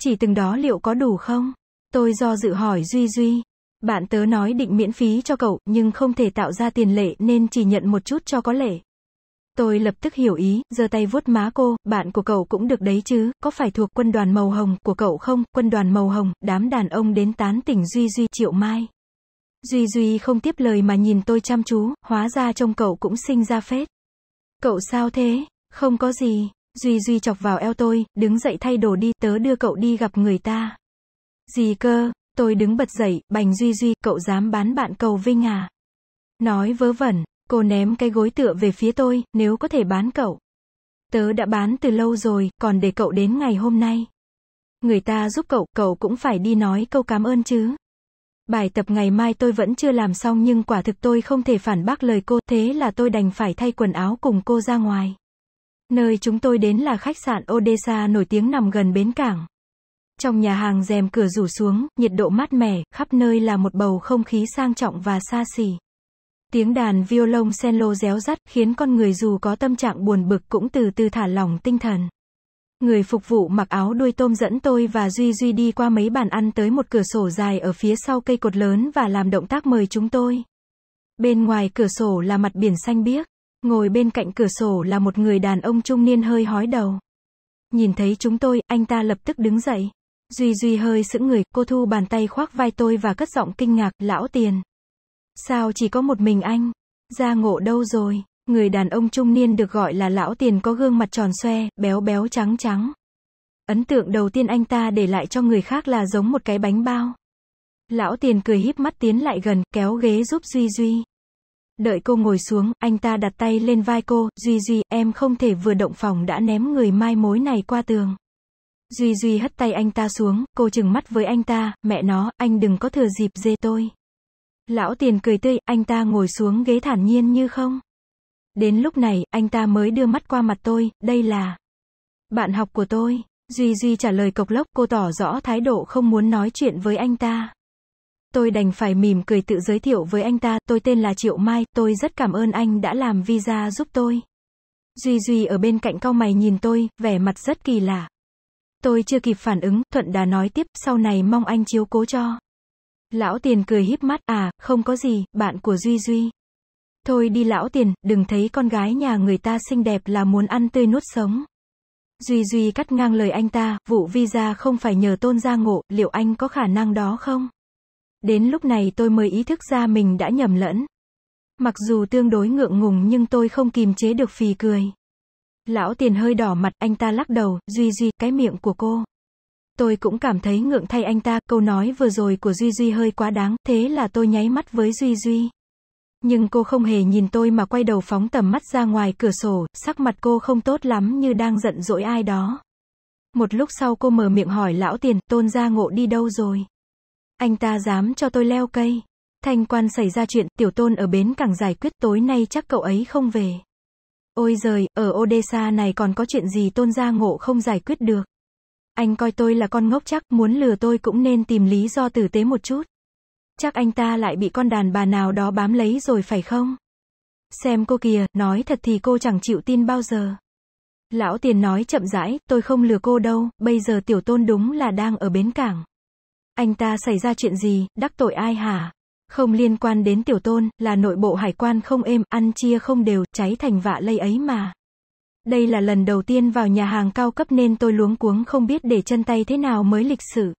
Chỉ từng đó liệu có đủ không? Tôi do dự hỏi Duy Duy. Bạn tớ nói định miễn phí cho cậu, nhưng không thể tạo ra tiền lệ nên chỉ nhận một chút cho có lệ. Tôi lập tức hiểu ý, giơ tay vuốt má cô, bạn của cậu cũng được đấy chứ, có phải thuộc quân đoàn màu hồng của cậu không, quân đoàn màu hồng, đám đàn ông đến tán tỉnh Duy Duy, Triệu Mai. Duy Duy không tiếp lời mà nhìn tôi chăm chú, hóa ra trông cậu cũng sinh ra phết. Cậu sao thế? Không có gì. Duy Duy chọc vào eo tôi, đứng dậy thay đồ đi, tớ đưa cậu đi gặp người ta. Gì cơ? Tôi đứng bật dậy, bành Duy Duy, cậu dám bán bạn cầu Vinh à? Nói vớ vẩn, Cô ném cái gối tựa về phía tôi, nếu có thể bán cậu. Tớ đã bán từ lâu rồi, còn để cậu đến ngày hôm nay. Người ta giúp cậu, cậu cũng phải đi nói câu cảm ơn chứ. Bài tập ngày mai tôi vẫn chưa làm xong nhưng quả thực tôi không thể phản bác lời cô, thế là tôi đành phải thay quần áo cùng cô ra ngoài. Nơi chúng tôi đến là khách sạn Odessa nổi tiếng nằm gần bến cảng. Trong nhà hàng rèm cửa rủ xuống, nhiệt độ mát mẻ, khắp nơi là một bầu không khí sang trọng và xa xỉ. Tiếng đàn violon cello réo rắt khiến con người dù có tâm trạng buồn bực cũng từ từ thả lỏng tinh thần. Người phục vụ mặc áo đuôi tôm dẫn tôi và Duy Duy đi qua mấy bàn ăn tới một cửa sổ dài ở phía sau cây cột lớn và làm động tác mời chúng tôi. Bên ngoài cửa sổ là mặt biển xanh biếc. Ngồi bên cạnh cửa sổ là một người đàn ông trung niên hơi hói đầu. Nhìn thấy chúng tôi, anh ta lập tức đứng dậy. Duy Duy hơi sững người, cô thu bàn tay khoác vai tôi và cất giọng kinh ngạc, lão tiền. Sao chỉ có một mình anh? Gia ngộ đâu rồi? Người đàn ông trung niên được gọi là lão tiền có gương mặt tròn xoe, béo béo trắng trắng. Ấn tượng đầu tiên anh ta để lại cho người khác là giống một cái bánh bao. Lão tiền cười híp mắt tiến lại gần, kéo ghế giúp Duy Duy. Đợi cô ngồi xuống, anh ta đặt tay lên vai cô, Duy Duy, em không thể vừa động phòng đã ném người mai mối này qua tường. Duy Duy hất tay anh ta xuống, cô chừng mắt với anh ta, mẹ nó, anh đừng có thừa dịp dê tôi. Lão tiền cười tươi, anh ta ngồi xuống ghế thản nhiên như không. Đến lúc này, anh ta mới đưa mắt qua mặt tôi, đây là bạn học của tôi. Duy Duy trả lời cộc lốc, cô tỏ rõ thái độ không muốn nói chuyện với anh ta. Tôi đành phải mỉm cười tự giới thiệu với anh ta, tôi tên là Triệu Mai, tôi rất cảm ơn anh đã làm visa giúp tôi. Duy Duy ở bên cạnh cau mày nhìn tôi, vẻ mặt rất kỳ lạ. Tôi chưa kịp phản ứng, Thuận đã nói tiếp, sau này mong anh chiếu cố cho. Lão tiền cười híp mắt, à, không có gì, bạn của Duy Duy. Thôi đi lão tiền, đừng thấy con gái nhà người ta xinh đẹp là muốn ăn tươi nuốt sống. Duy Duy cắt ngang lời anh ta, vụ visa không phải nhờ tôn gia ngộ, liệu anh có khả năng đó không? Đến lúc này tôi mới ý thức ra mình đã nhầm lẫn. Mặc dù tương đối ngượng ngùng nhưng tôi không kìm chế được phì cười. Lão tiền hơi đỏ mặt, anh ta lắc đầu, Duy Duy, cái miệng của cô. Tôi cũng cảm thấy ngượng thay anh ta, câu nói vừa rồi của Duy Duy hơi quá đáng, thế là tôi nháy mắt với Duy Duy. Nhưng cô không hề nhìn tôi mà quay đầu phóng tầm mắt ra ngoài cửa sổ, sắc mặt cô không tốt lắm như đang giận dỗi ai đó. Một lúc sau cô mở miệng hỏi lão tiền, tôn gia ngộ đi đâu rồi? Anh ta dám cho tôi leo cây. Thanh quan xảy ra chuyện, tiểu tôn ở bến cảng giải quyết tối nay chắc cậu ấy không về. Ôi giời, ở Odessa này còn có chuyện gì tôn gia ngộ không giải quyết được. Anh coi tôi là con ngốc chắc, muốn lừa tôi cũng nên tìm lý do tử tế một chút. Chắc anh ta lại bị con đàn bà nào đó bám lấy rồi phải không? Xem cô kìa, nói thật thì cô chẳng chịu tin bao giờ. Lão tiền nói chậm rãi, tôi không lừa cô đâu, bây giờ tiểu tôn đúng là đang ở bến cảng. Anh ta xảy ra chuyện gì, đắc tội ai hả? Không liên quan đến tiểu tôn, là nội bộ hải quan không êm, ăn chia không đều, cháy thành vạ lây ấy mà. Đây là lần đầu tiên vào nhà hàng cao cấp nên tôi luống cuống không biết để chân tay thế nào mới lịch sự.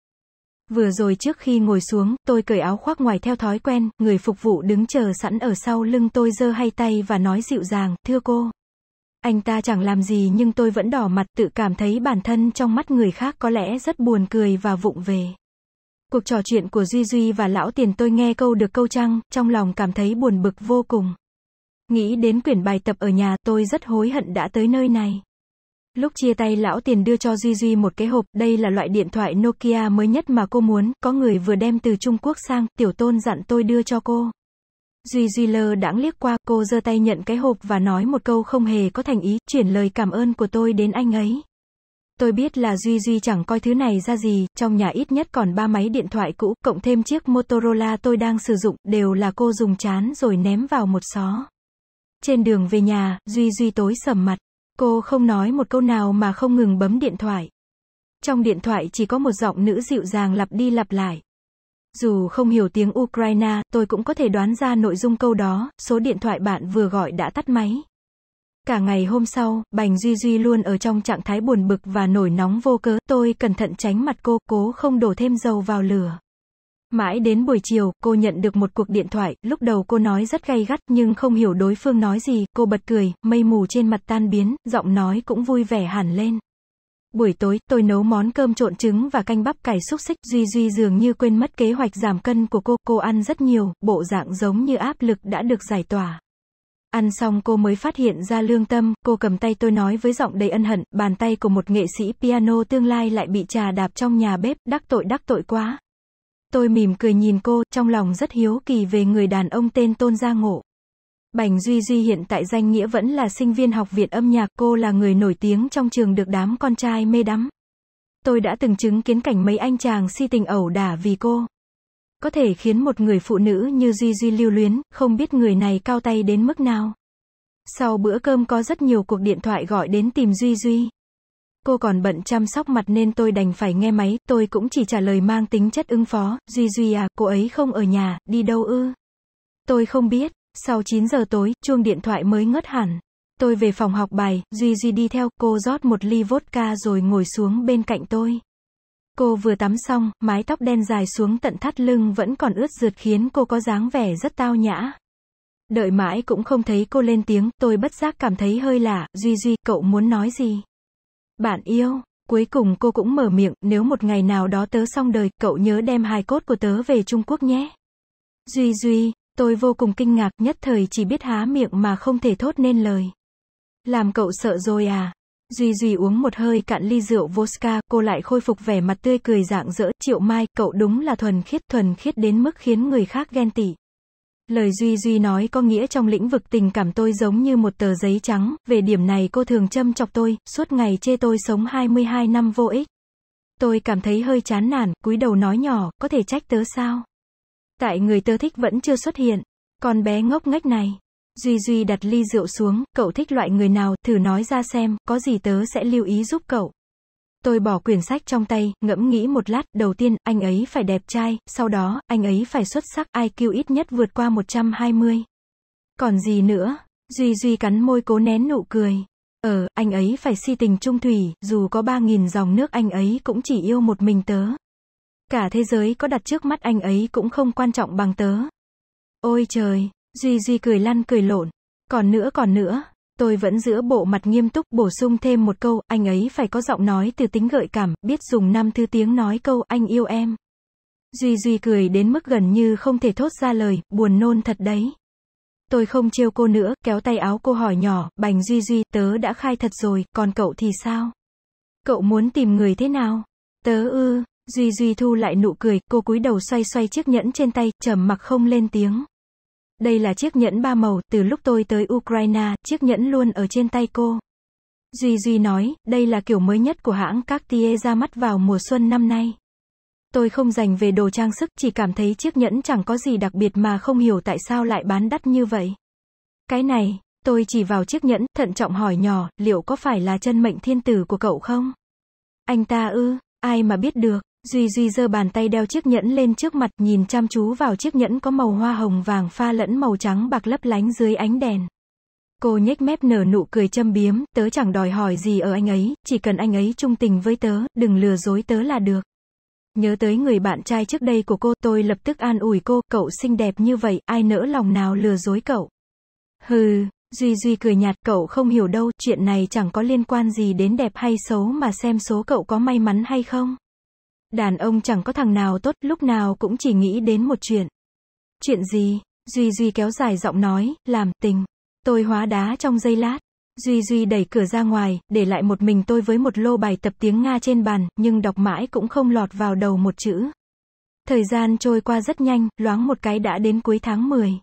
Vừa rồi trước khi ngồi xuống, tôi cởi áo khoác ngoài theo thói quen, người phục vụ đứng chờ sẵn ở sau lưng tôi giơ hai tay và nói dịu dàng, thưa cô. Anh ta chẳng làm gì nhưng tôi vẫn đỏ mặt tự cảm thấy bản thân trong mắt người khác có lẽ rất buồn cười và vụng về. Cuộc trò chuyện của Duy Duy và lão tiền tôi nghe câu được câu trăng, trong lòng cảm thấy buồn bực vô cùng. Nghĩ đến quyển bài tập ở nhà, tôi rất hối hận đã tới nơi này. Lúc chia tay lão tiền đưa cho Duy Duy một cái hộp, đây là loại điện thoại Nokia mới nhất mà cô muốn, có người vừa đem từ Trung Quốc sang, tiểu tôn dặn tôi đưa cho cô. Duy Duy lơ đãng liếc qua, cô giơ tay nhận cái hộp và nói một câu không hề có thành ý, chuyển lời cảm ơn của tôi đến anh ấy. Tôi biết là Duy Duy chẳng coi thứ này ra gì, trong nhà ít nhất còn ba máy điện thoại cũ, cộng thêm chiếc Motorola tôi đang sử dụng, đều là cô dùng chán rồi ném vào một xó. Trên đường về nhà, Duy Duy tối sầm mặt. Cô không nói một câu nào mà không ngừng bấm điện thoại. Trong điện thoại chỉ có một giọng nữ dịu dàng lặp đi lặp lại. Dù không hiểu tiếng Ukraine, tôi cũng có thể đoán ra nội dung câu đó, số điện thoại bạn vừa gọi đã tắt máy. Cả ngày hôm sau, Bành Duy Duy luôn ở trong trạng thái buồn bực và nổi nóng vô cớ, tôi cẩn thận tránh mặt cô, cố không đổ thêm dầu vào lửa. Mãi đến buổi chiều, cô nhận được một cuộc điện thoại, lúc đầu cô nói rất gay gắt nhưng không hiểu đối phương nói gì, cô bật cười, mây mù trên mặt tan biến, giọng nói cũng vui vẻ hẳn lên. Buổi tối, tôi nấu món cơm trộn trứng và canh bắp cải xúc xích, Duy Duy dường như quên mất kế hoạch giảm cân của cô, cô ăn rất nhiều, bộ dạng giống như áp lực đã được giải tỏa. Ăn xong cô mới phát hiện ra lương tâm, cô cầm tay tôi nói với giọng đầy ân hận, bàn tay của một nghệ sĩ piano tương lai lại bị trà đạp trong nhà bếp, đắc tội đắc tội quá. Tôi mỉm cười nhìn cô, trong lòng rất hiếu kỳ về người đàn ông tên Tôn Gia Ngộ. Bành Duy Duy hiện tại danh nghĩa vẫn là sinh viên học viện âm nhạc, cô là người nổi tiếng trong trường được đám con trai mê đắm. Tôi đã từng chứng kiến cảnh mấy anh chàng si tình ẩu đả vì cô. Có thể khiến một người phụ nữ như Duy Duy lưu luyến, không biết người này cao tay đến mức nào. Sau bữa cơm có rất nhiều cuộc điện thoại gọi đến tìm Duy Duy. Cô còn bận chăm sóc mặt nên tôi đành phải nghe máy, tôi cũng chỉ trả lời mang tính chất ứng phó, Duy Duy à, cô ấy không ở nhà, đi đâu ư? Tôi không biết, sau 9 giờ tối, chuông điện thoại mới ngất hẳn. Tôi về phòng học bài, Duy Duy đi theo, cô rót một ly vodka rồi ngồi xuống bên cạnh tôi. Cô vừa tắm xong, mái tóc đen dài xuống tận thắt lưng vẫn còn ướt rượt khiến cô có dáng vẻ rất tao nhã. Đợi mãi cũng không thấy cô lên tiếng, tôi bất giác cảm thấy hơi lạ, Duy Duy, cậu muốn nói gì? Bạn yêu, cuối cùng cô cũng mở miệng, nếu một ngày nào đó tớ xong đời, cậu nhớ đem hài cốt của tớ về Trung Quốc nhé. Duy Duy, tôi vô cùng kinh ngạc, nhất thời chỉ biết há miệng mà không thể thốt nên lời. Làm cậu sợ rồi à? Duy Duy uống một hơi cạn ly rượu vodka, cô lại khôi phục vẻ mặt tươi cười dạng dỡ, triệu mai, cậu đúng là thuần khiết, thuần khiết đến mức khiến người khác ghen tị. Lời Duy Duy nói có nghĩa trong lĩnh vực tình cảm tôi giống như một tờ giấy trắng, về điểm này cô thường châm chọc tôi, suốt ngày chê tôi sống 22 năm vô ích. Tôi cảm thấy hơi chán nản, cúi đầu nói nhỏ, có thể trách tớ sao? Tại người tớ thích vẫn chưa xuất hiện. Con bé ngốc nghếch này. Duy Duy đặt ly rượu xuống, cậu thích loại người nào, thử nói ra xem, có gì tớ sẽ lưu ý giúp cậu. Tôi bỏ quyển sách trong tay, ngẫm nghĩ một lát, đầu tiên, anh ấy phải đẹp trai, sau đó, anh ấy phải xuất sắc, IQ ít nhất vượt qua 120. Còn gì nữa? Duy Duy cắn môi cố nén nụ cười. Ờ, anh ấy phải si tình trung thủy, dù có 3.000 dòng nước anh ấy cũng chỉ yêu một mình tớ. Cả thế giới có đặt trước mắt anh ấy cũng không quan trọng bằng tớ. Ôi trời, Duy Duy cười lăn cười lộn. Còn nữa còn nữa, tôi vẫn giữ bộ mặt nghiêm túc bổ sung thêm một câu, anh ấy phải có giọng nói từ tính gợi cảm, biết dùng năm thứ tiếng nói câu anh yêu em. Duy Duy cười đến mức gần như không thể thốt ra lời, buồn nôn thật đấy. Tôi không trêu cô nữa, kéo tay áo cô hỏi nhỏ, bành Duy Duy, tớ đã khai thật rồi, còn cậu thì sao? Cậu muốn tìm người thế nào? Tớ ư, Duy Duy thu lại nụ cười, cô cúi đầu xoay xoay chiếc nhẫn trên tay, trầm mặc không lên tiếng. Đây là chiếc nhẫn ba màu, từ lúc tôi tới Ukraine, chiếc nhẫn luôn ở trên tay cô. Duy Duy nói, đây là kiểu mới nhất của hãng Cartier ra mắt vào mùa xuân năm nay. Tôi không dành về đồ trang sức, chỉ cảm thấy chiếc nhẫn chẳng có gì đặc biệt mà không hiểu tại sao lại bán đắt như vậy. Cái này, tôi chỉ vào chiếc nhẫn, thận trọng hỏi nhỏ, liệu có phải là chân mệnh thiên tử của cậu không? Anh ta ư, ai mà biết được. Duy Duy giơ bàn tay đeo chiếc nhẫn lên trước mặt, nhìn chăm chú vào chiếc nhẫn có màu hoa hồng vàng pha lẫn màu trắng bạc lấp lánh dưới ánh đèn. Cô nhếch mép nở nụ cười châm biếm, tớ chẳng đòi hỏi gì ở anh ấy, chỉ cần anh ấy trung tình với tớ, đừng lừa dối tớ là được. Nhớ tới người bạn trai trước đây của cô, tôi lập tức an ủi cô, cậu xinh đẹp như vậy, ai nỡ lòng nào lừa dối cậu. Hừ, Duy Duy cười nhạt, cậu không hiểu đâu, chuyện này chẳng có liên quan gì đến đẹp hay xấu mà xem số cậu có may mắn hay không. Đàn ông chẳng có thằng nào tốt, lúc nào cũng chỉ nghĩ đến một chuyện. Chuyện gì? Duy Duy kéo dài giọng nói, làm tình. Tôi hóa đá trong giây lát. Duy Duy đẩy cửa ra ngoài, để lại một mình tôi với một lô bài tập tiếng Nga trên bàn, nhưng đọc mãi cũng không lọt vào đầu một chữ. Thời gian trôi qua rất nhanh, loáng một cái đã đến cuối tháng 10.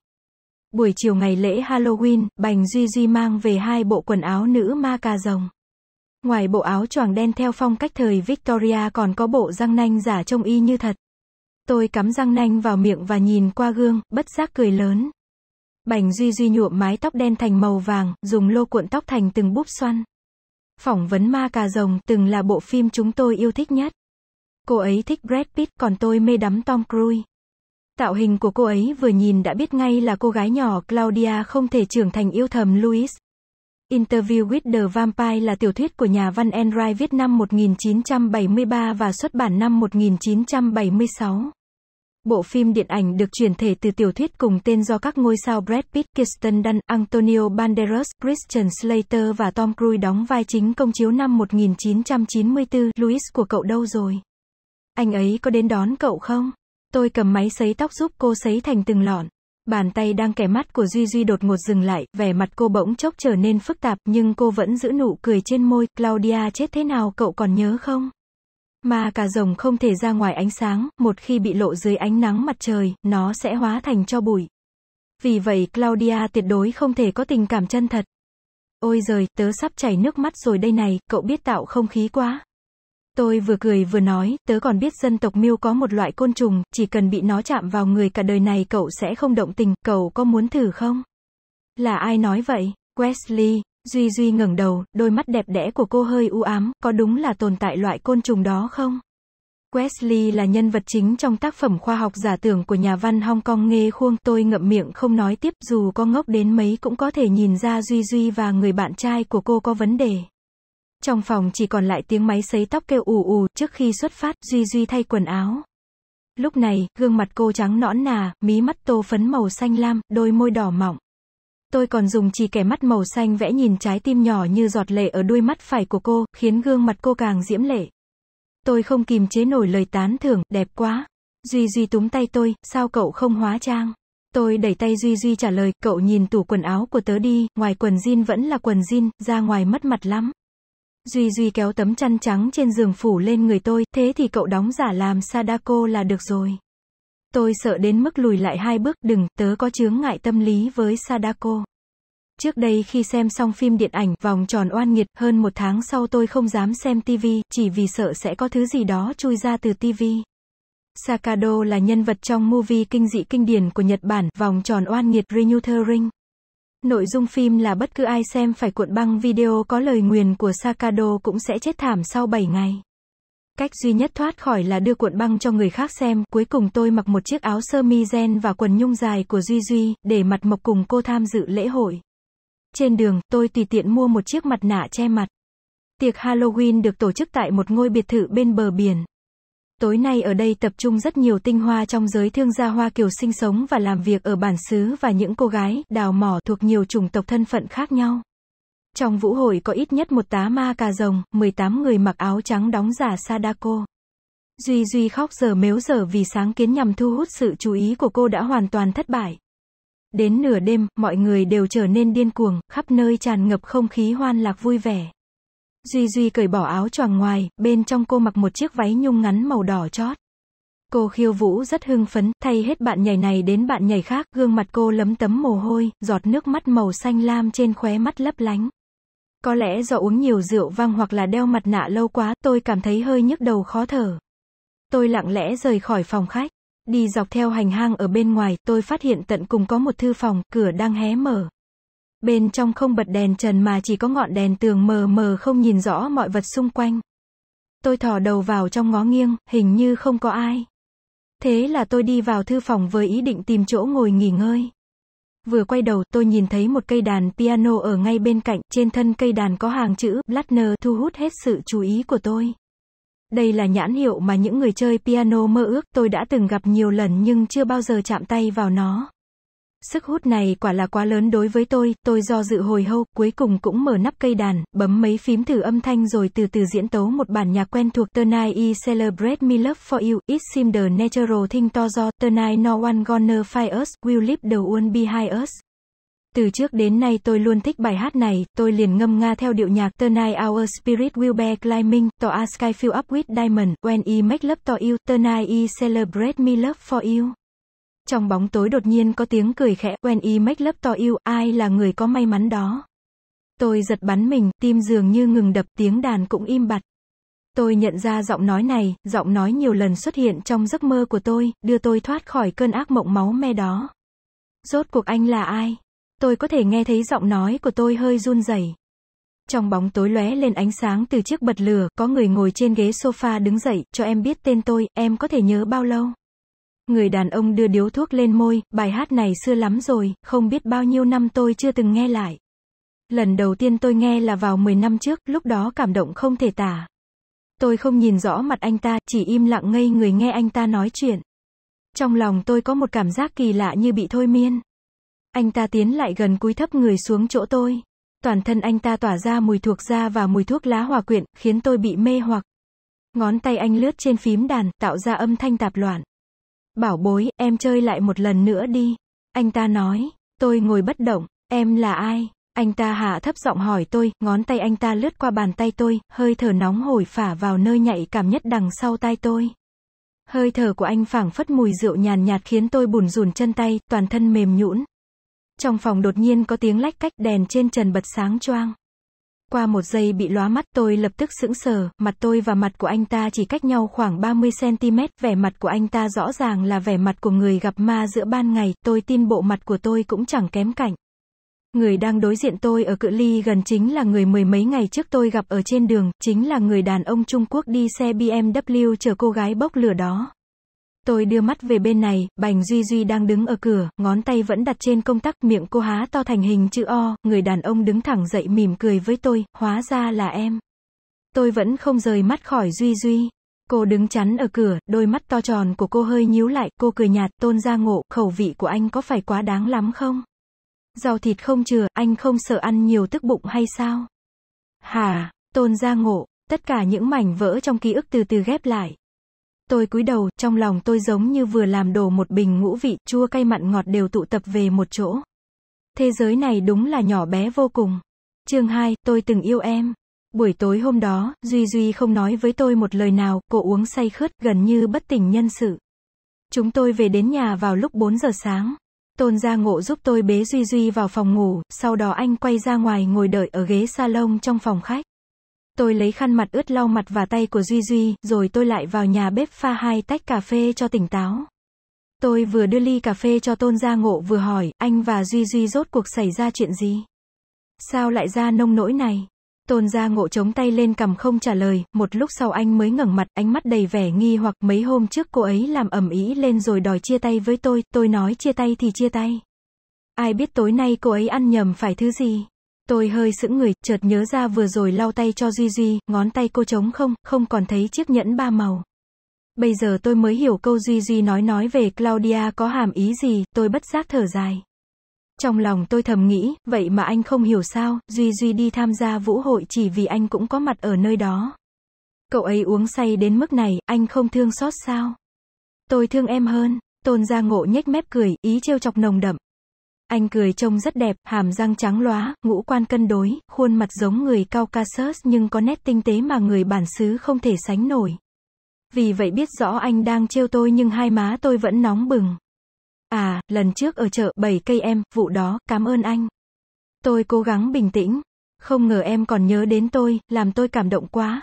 Buổi chiều ngày lễ Halloween, Bành Duy Duy mang về hai bộ quần áo nữ ma cà rồng. Ngoài bộ áo choàng đen theo phong cách thời Victoria còn có bộ răng nanh giả trông y như thật. Tôi cắm răng nanh vào miệng và nhìn qua gương, bất giác cười lớn. Bành Duy Duy nhuộm mái tóc đen thành màu vàng, dùng lô cuộn tóc thành từng búp xoăn. Phỏng vấn ma cà rồng từng là bộ phim chúng tôi yêu thích nhất. Cô ấy thích Brad Pitt, còn tôi mê đắm Tom Cruise. Tạo hình của cô ấy vừa nhìn đã biết ngay là cô gái nhỏ Claudia không thể trưởng thành yêu thầm Louis. Interview with the Vampire là tiểu thuyết của nhà văn Anne viết năm 1973 và xuất bản năm 1976. Bộ phim điện ảnh được chuyển thể từ tiểu thuyết cùng tên do các ngôi sao Brad Pitt, Kirsten Dunst, Antonio Banderas, Christian Slater và Tom Cruise đóng vai chính công chiếu năm 1994. Louis của cậu đâu rồi? Anh ấy có đến đón cậu không? Tôi cầm máy sấy tóc giúp cô sấy thành từng lọn. Bàn tay đang kẻ mắt của Duy Duy đột ngột dừng lại, vẻ mặt cô bỗng chốc trở nên phức tạp, nhưng cô vẫn giữ nụ cười trên môi, Claudia chết thế nào cậu còn nhớ không? Mà cả rồng không thể ra ngoài ánh sáng, một khi bị lộ dưới ánh nắng mặt trời, nó sẽ hóa thành cho bụi. Vì vậy Claudia tuyệt đối không thể có tình cảm chân thật. Ôi giời, tớ sắp chảy nước mắt rồi đây này, cậu biết tạo không khí quá. Tôi vừa cười vừa nói, tớ còn biết dân tộc miêu có một loại côn trùng, chỉ cần bị nó chạm vào người cả đời này cậu sẽ không động tình, cậu có muốn thử không? Là ai nói vậy? Wesley, Duy Duy ngẩng đầu, đôi mắt đẹp đẽ của cô hơi u ám, có đúng là tồn tại loại côn trùng đó không? Wesley là nhân vật chính trong tác phẩm khoa học giả tưởng của nhà văn Hong Kong Nghê Khuông. Tôi ngậm miệng không nói tiếp, dù có ngốc đến mấy cũng có thể nhìn ra Duy Duy và người bạn trai của cô có vấn đề. Trong phòng chỉ còn lại tiếng máy sấy tóc kêu ù ù, trước khi xuất phát, Duy Duy thay quần áo. Lúc này, gương mặt cô trắng nõn nà, mí mắt tô phấn màu xanh lam, đôi môi đỏ mọng. Tôi còn dùng chỉ kẻ mắt màu xanh vẽ nhìn trái tim nhỏ như giọt lệ ở đuôi mắt phải của cô, khiến gương mặt cô càng diễm lệ. Tôi không kìm chế nổi lời tán thưởng, đẹp quá. Duy Duy túm tay tôi, sao cậu không hóa trang? Tôi đẩy tay Duy Duy trả lời, cậu nhìn tủ quần áo của tớ đi, ngoài quần jean vẫn là quần jean, ra ngoài mất mặt lắm. Duy Duy kéo tấm chăn trắng trên giường phủ lên người tôi, thế thì cậu đóng giả làm Sadako là được rồi. Tôi sợ đến mức lùi lại hai bước, đừng, tớ có chướng ngại tâm lý với Sadako. Trước đây khi xem xong phim điện ảnh Vòng tròn oan nghiệt, hơn một tháng sau tôi không dám xem TV, chỉ vì sợ sẽ có thứ gì đó chui ra từ TV. Sakado là nhân vật trong movie kinh dị kinh điển của Nhật Bản, Vòng tròn oan nghiệt renewthering Nội dung phim là bất cứ ai xem phải cuộn băng video có lời nguyền của Sakado cũng sẽ chết thảm sau 7 ngày. Cách duy nhất thoát khỏi là đưa cuộn băng cho người khác xem, cuối cùng tôi mặc một chiếc áo sơ mi gen và quần nhung dài của Duy Duy, để mặt mộc cùng cô tham dự lễ hội. Trên đường, tôi tùy tiện mua một chiếc mặt nạ che mặt. Tiệc Halloween được tổ chức tại một ngôi biệt thự bên bờ biển. Tối nay ở đây tập trung rất nhiều tinh hoa trong giới thương gia Hoa Kiều sinh sống và làm việc ở bản xứ và những cô gái, đào mỏ thuộc nhiều chủng tộc thân phận khác nhau. Trong vũ hội có ít nhất một tá ma cà rồng, 18 người mặc áo trắng đóng giả Sadako. Duy Duy khóc giờ mếu giờ vì sáng kiến nhằm thu hút sự chú ý của cô đã hoàn toàn thất bại. Đến nửa đêm, mọi người đều trở nên điên cuồng, khắp nơi tràn ngập không khí hoan lạc vui vẻ. Duy Duy cởi bỏ áo choàng ngoài, bên trong cô mặc một chiếc váy nhung ngắn màu đỏ chót. Cô khiêu vũ rất hưng phấn, thay hết bạn nhảy này đến bạn nhảy khác, gương mặt cô lấm tấm mồ hôi, giọt nước mắt màu xanh lam trên khóe mắt lấp lánh. Có lẽ do uống nhiều rượu vang hoặc là đeo mặt nạ lâu quá, tôi cảm thấy hơi nhức đầu khó thở. Tôi lặng lẽ rời khỏi phòng khách. Đi dọc theo hành hang ở bên ngoài, tôi phát hiện tận cùng có một thư phòng, cửa đang hé mở. Bên trong không bật đèn trần mà chỉ có ngọn đèn tường mờ mờ không nhìn rõ mọi vật xung quanh. Tôi thò đầu vào trong ngó nghiêng, hình như không có ai. Thế là tôi đi vào thư phòng với ý định tìm chỗ ngồi nghỉ ngơi. Vừa quay đầu, tôi nhìn thấy một cây đàn piano ở ngay bên cạnh, trên thân cây đàn có hàng chữ Blattner thu hút hết sự chú ý của tôi. Đây là nhãn hiệu mà những người chơi piano mơ ước, tôi đã từng gặp nhiều lần nhưng chưa bao giờ chạm tay vào nó. Sức hút này quả là quá lớn đối với tôi, tôi do dự hồi hâu, cuối cùng cũng mở nắp cây đàn, bấm mấy phím thử âm thanh rồi từ từ diễn tấu một bản nhạc quen thuộc Tonight I celebrate me love for you, it Seems the natural thing to do, tonight no one gonna fight us, will leave the one behind us. Từ trước đến nay tôi luôn thích bài hát này, tôi liền ngâm nga theo điệu nhạc Tonight our spirit will be climbing, to a sky fill up with diamond, when I make love to you, tonight I celebrate me love for you. Trong bóng tối đột nhiên có tiếng cười khẽ, when I make love to you, ai là người có may mắn đó. Tôi giật bắn mình, tim dường như ngừng đập, tiếng đàn cũng im bặt. Tôi nhận ra giọng nói này, giọng nói nhiều lần xuất hiện trong giấc mơ của tôi, đưa tôi thoát khỏi cơn ác mộng máu me đó. Rốt cuộc anh là ai? Tôi có thể nghe thấy giọng nói của tôi hơi run rẩy. Trong bóng tối lóe lên ánh sáng từ chiếc bật lửa, có người ngồi trên ghế sofa đứng dậy, cho em biết tên tôi, em có thể nhớ bao lâu? Người đàn ông đưa điếu thuốc lên môi, bài hát này xưa lắm rồi, không biết bao nhiêu năm tôi chưa từng nghe lại. Lần đầu tiên tôi nghe là vào 10 năm trước, lúc đó cảm động không thể tả. Tôi không nhìn rõ mặt anh ta, chỉ im lặng ngây người nghe anh ta nói chuyện. Trong lòng tôi có một cảm giác kỳ lạ như bị thôi miên. Anh ta tiến lại gần cúi thấp người xuống chỗ tôi. Toàn thân anh ta tỏa ra mùi thuộc da và mùi thuốc lá hòa quyện, khiến tôi bị mê hoặc. Ngón tay anh lướt trên phím đàn, tạo ra âm thanh tạp loạn. Bảo bối, em chơi lại một lần nữa đi. Anh ta nói. Tôi ngồi bất động. Em là ai? Anh ta hạ thấp giọng hỏi tôi, ngón tay anh ta lướt qua bàn tay tôi, hơi thở nóng hổi phả vào nơi nhạy cảm nhất đằng sau tay tôi. Hơi thở của anh phảng phất mùi rượu nhàn nhạt khiến tôi bùn rùn chân tay, toàn thân mềm nhũn. Trong phòng đột nhiên có tiếng lách cách đèn trên trần bật sáng choang. Qua một giây bị lóa mắt tôi lập tức sững sờ, mặt tôi và mặt của anh ta chỉ cách nhau khoảng 30cm, vẻ mặt của anh ta rõ ràng là vẻ mặt của người gặp ma giữa ban ngày, tôi tin bộ mặt của tôi cũng chẳng kém cạnh. Người đang đối diện tôi ở cự ly gần chính là người mười mấy ngày trước tôi gặp ở trên đường, chính là người đàn ông Trung Quốc đi xe BMW chở cô gái bốc lửa đó. Tôi đưa mắt về bên này, Bành Duy Duy đang đứng ở cửa, ngón tay vẫn đặt trên công tắc, miệng cô há to thành hình chữ O, người đàn ông đứng thẳng dậy mỉm cười với tôi, hóa ra là em. Tôi vẫn không rời mắt khỏi Duy Duy. Cô đứng chắn ở cửa, đôi mắt to tròn của cô hơi nhíu lại, cô cười nhạt, tôn ra ngộ, khẩu vị của anh có phải quá đáng lắm không? Rau thịt không chừa, anh không sợ ăn nhiều tức bụng hay sao? Hả, tôn ra ngộ, tất cả những mảnh vỡ trong ký ức từ từ ghép lại. Tôi cúi đầu, trong lòng tôi giống như vừa làm đổ một bình ngũ vị, chua cay mặn ngọt đều tụ tập về một chỗ. Thế giới này đúng là nhỏ bé vô cùng. Chương 2, tôi từng yêu em. Buổi tối hôm đó, Duy Duy không nói với tôi một lời nào, cô uống say khướt, gần như bất tỉnh nhân sự. Chúng tôi về đến nhà vào lúc 4 giờ sáng. Tôn Gia Ngộ giúp tôi bế Duy Duy vào phòng ngủ, sau đó anh quay ra ngoài ngồi đợi ở ghế salon trong phòng khách. Tôi lấy khăn mặt ướt lau mặt và tay của Duy Duy, rồi tôi lại vào nhà bếp pha hai tách cà phê cho tỉnh táo. Tôi vừa đưa ly cà phê cho Tôn Gia Ngộ vừa hỏi, anh và Duy Duy rốt cuộc xảy ra chuyện gì? Sao lại ra nông nỗi này? Tôn Gia Ngộ chống tay lên cầm không trả lời, một lúc sau anh mới ngẩng mặt, ánh mắt đầy vẻ nghi hoặc mấy hôm trước cô ấy làm ẩm ý lên rồi đòi chia tay với tôi, tôi nói chia tay thì chia tay. Ai biết tối nay cô ấy ăn nhầm phải thứ gì? Tôi hơi sững người, chợt nhớ ra vừa rồi lau tay cho Duy Duy, ngón tay cô trống không, không còn thấy chiếc nhẫn ba màu. Bây giờ tôi mới hiểu câu Duy Duy nói nói về Claudia có hàm ý gì, tôi bất giác thở dài. Trong lòng tôi thầm nghĩ, vậy mà anh không hiểu sao, Duy Duy đi tham gia vũ hội chỉ vì anh cũng có mặt ở nơi đó. Cậu ấy uống say đến mức này, anh không thương xót sao? Tôi thương em hơn, tôn ra ngộ nhếch mép cười, ý trêu chọc nồng đậm. Anh cười trông rất đẹp, hàm răng trắng lóa, ngũ quan cân đối, khuôn mặt giống người Caucasus nhưng có nét tinh tế mà người bản xứ không thể sánh nổi. Vì vậy biết rõ anh đang trêu tôi nhưng hai má tôi vẫn nóng bừng. À, lần trước ở chợ 7 cây em, vụ đó, cảm ơn anh. Tôi cố gắng bình tĩnh. Không ngờ em còn nhớ đến tôi, làm tôi cảm động quá.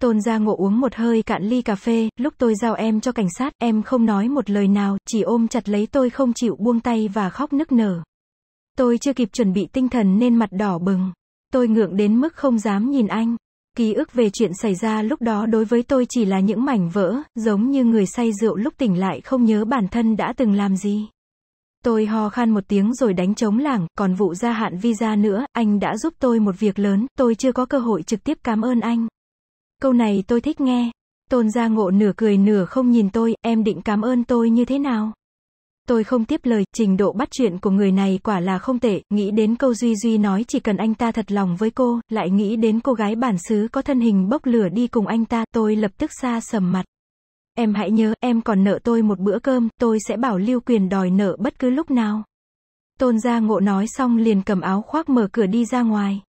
Tôn gia ngộ uống một hơi cạn ly cà phê, lúc tôi giao em cho cảnh sát, em không nói một lời nào, chỉ ôm chặt lấy tôi không chịu buông tay và khóc nức nở. Tôi chưa kịp chuẩn bị tinh thần nên mặt đỏ bừng. Tôi ngượng đến mức không dám nhìn anh. Ký ức về chuyện xảy ra lúc đó đối với tôi chỉ là những mảnh vỡ, giống như người say rượu lúc tỉnh lại không nhớ bản thân đã từng làm gì. Tôi ho khan một tiếng rồi đánh trống lảng, còn vụ gia hạn visa nữa, anh đã giúp tôi một việc lớn, tôi chưa có cơ hội trực tiếp cảm ơn anh. Câu này tôi thích nghe. Tôn gia ngộ nửa cười nửa không nhìn tôi, em định cảm ơn tôi như thế nào? Tôi không tiếp lời, trình độ bắt chuyện của người này quả là không tệ, nghĩ đến câu Duy Duy nói chỉ cần anh ta thật lòng với cô, lại nghĩ đến cô gái bản xứ có thân hình bốc lửa đi cùng anh ta, tôi lập tức xa sầm mặt. Em hãy nhớ, em còn nợ tôi một bữa cơm, tôi sẽ bảo lưu quyền đòi nợ bất cứ lúc nào. Tôn gia ngộ nói xong liền cầm áo khoác mở cửa đi ra ngoài.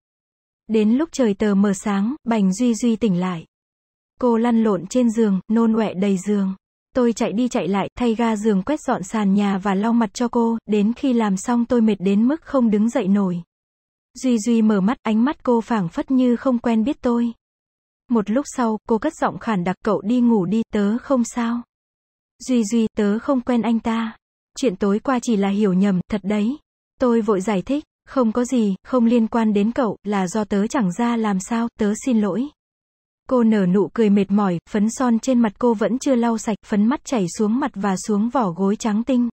Đến lúc trời tờ mờ sáng, Bành Duy Duy tỉnh lại. Cô lăn lộn trên giường, nôn ọe đầy giường. Tôi chạy đi chạy lại, thay ga giường quét dọn sàn nhà và lau mặt cho cô, đến khi làm xong tôi mệt đến mức không đứng dậy nổi. Duy Duy mở mắt, ánh mắt cô phảng phất như không quen biết tôi. Một lúc sau, cô cất giọng khản đặc cậu đi ngủ đi, tớ không sao. Duy Duy, tớ không quen anh ta. Chuyện tối qua chỉ là hiểu nhầm, thật đấy. Tôi vội giải thích, không có gì, không liên quan đến cậu, là do tớ chẳng ra làm sao, tớ xin lỗi. Cô nở nụ cười mệt mỏi, phấn son trên mặt cô vẫn chưa lau sạch, phấn mắt chảy xuống mặt và xuống vỏ gối trắng tinh.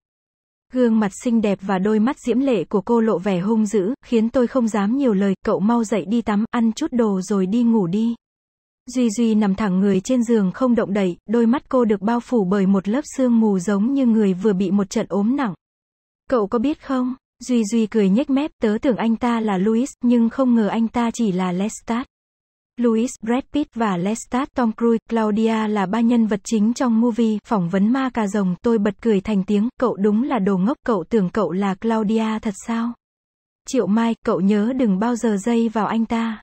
Gương mặt xinh đẹp và đôi mắt diễm lệ của cô lộ vẻ hung dữ, khiến tôi không dám nhiều lời, cậu mau dậy đi tắm, ăn chút đồ rồi đi ngủ đi. Duy Duy nằm thẳng người trên giường không động đậy, đôi mắt cô được bao phủ bởi một lớp sương mù giống như người vừa bị một trận ốm nặng. Cậu có biết không? Duy Duy cười nhếch mép, tớ tưởng anh ta là Louis, nhưng không ngờ anh ta chỉ là Lestat. Louis, Brad Pitt và Lestat Tom Cruise, Claudia là ba nhân vật chính trong movie, phỏng vấn ma cà rồng, tôi bật cười thành tiếng, cậu đúng là đồ ngốc, cậu tưởng cậu là Claudia thật sao? Triệu Mai, cậu nhớ đừng bao giờ dây vào anh ta.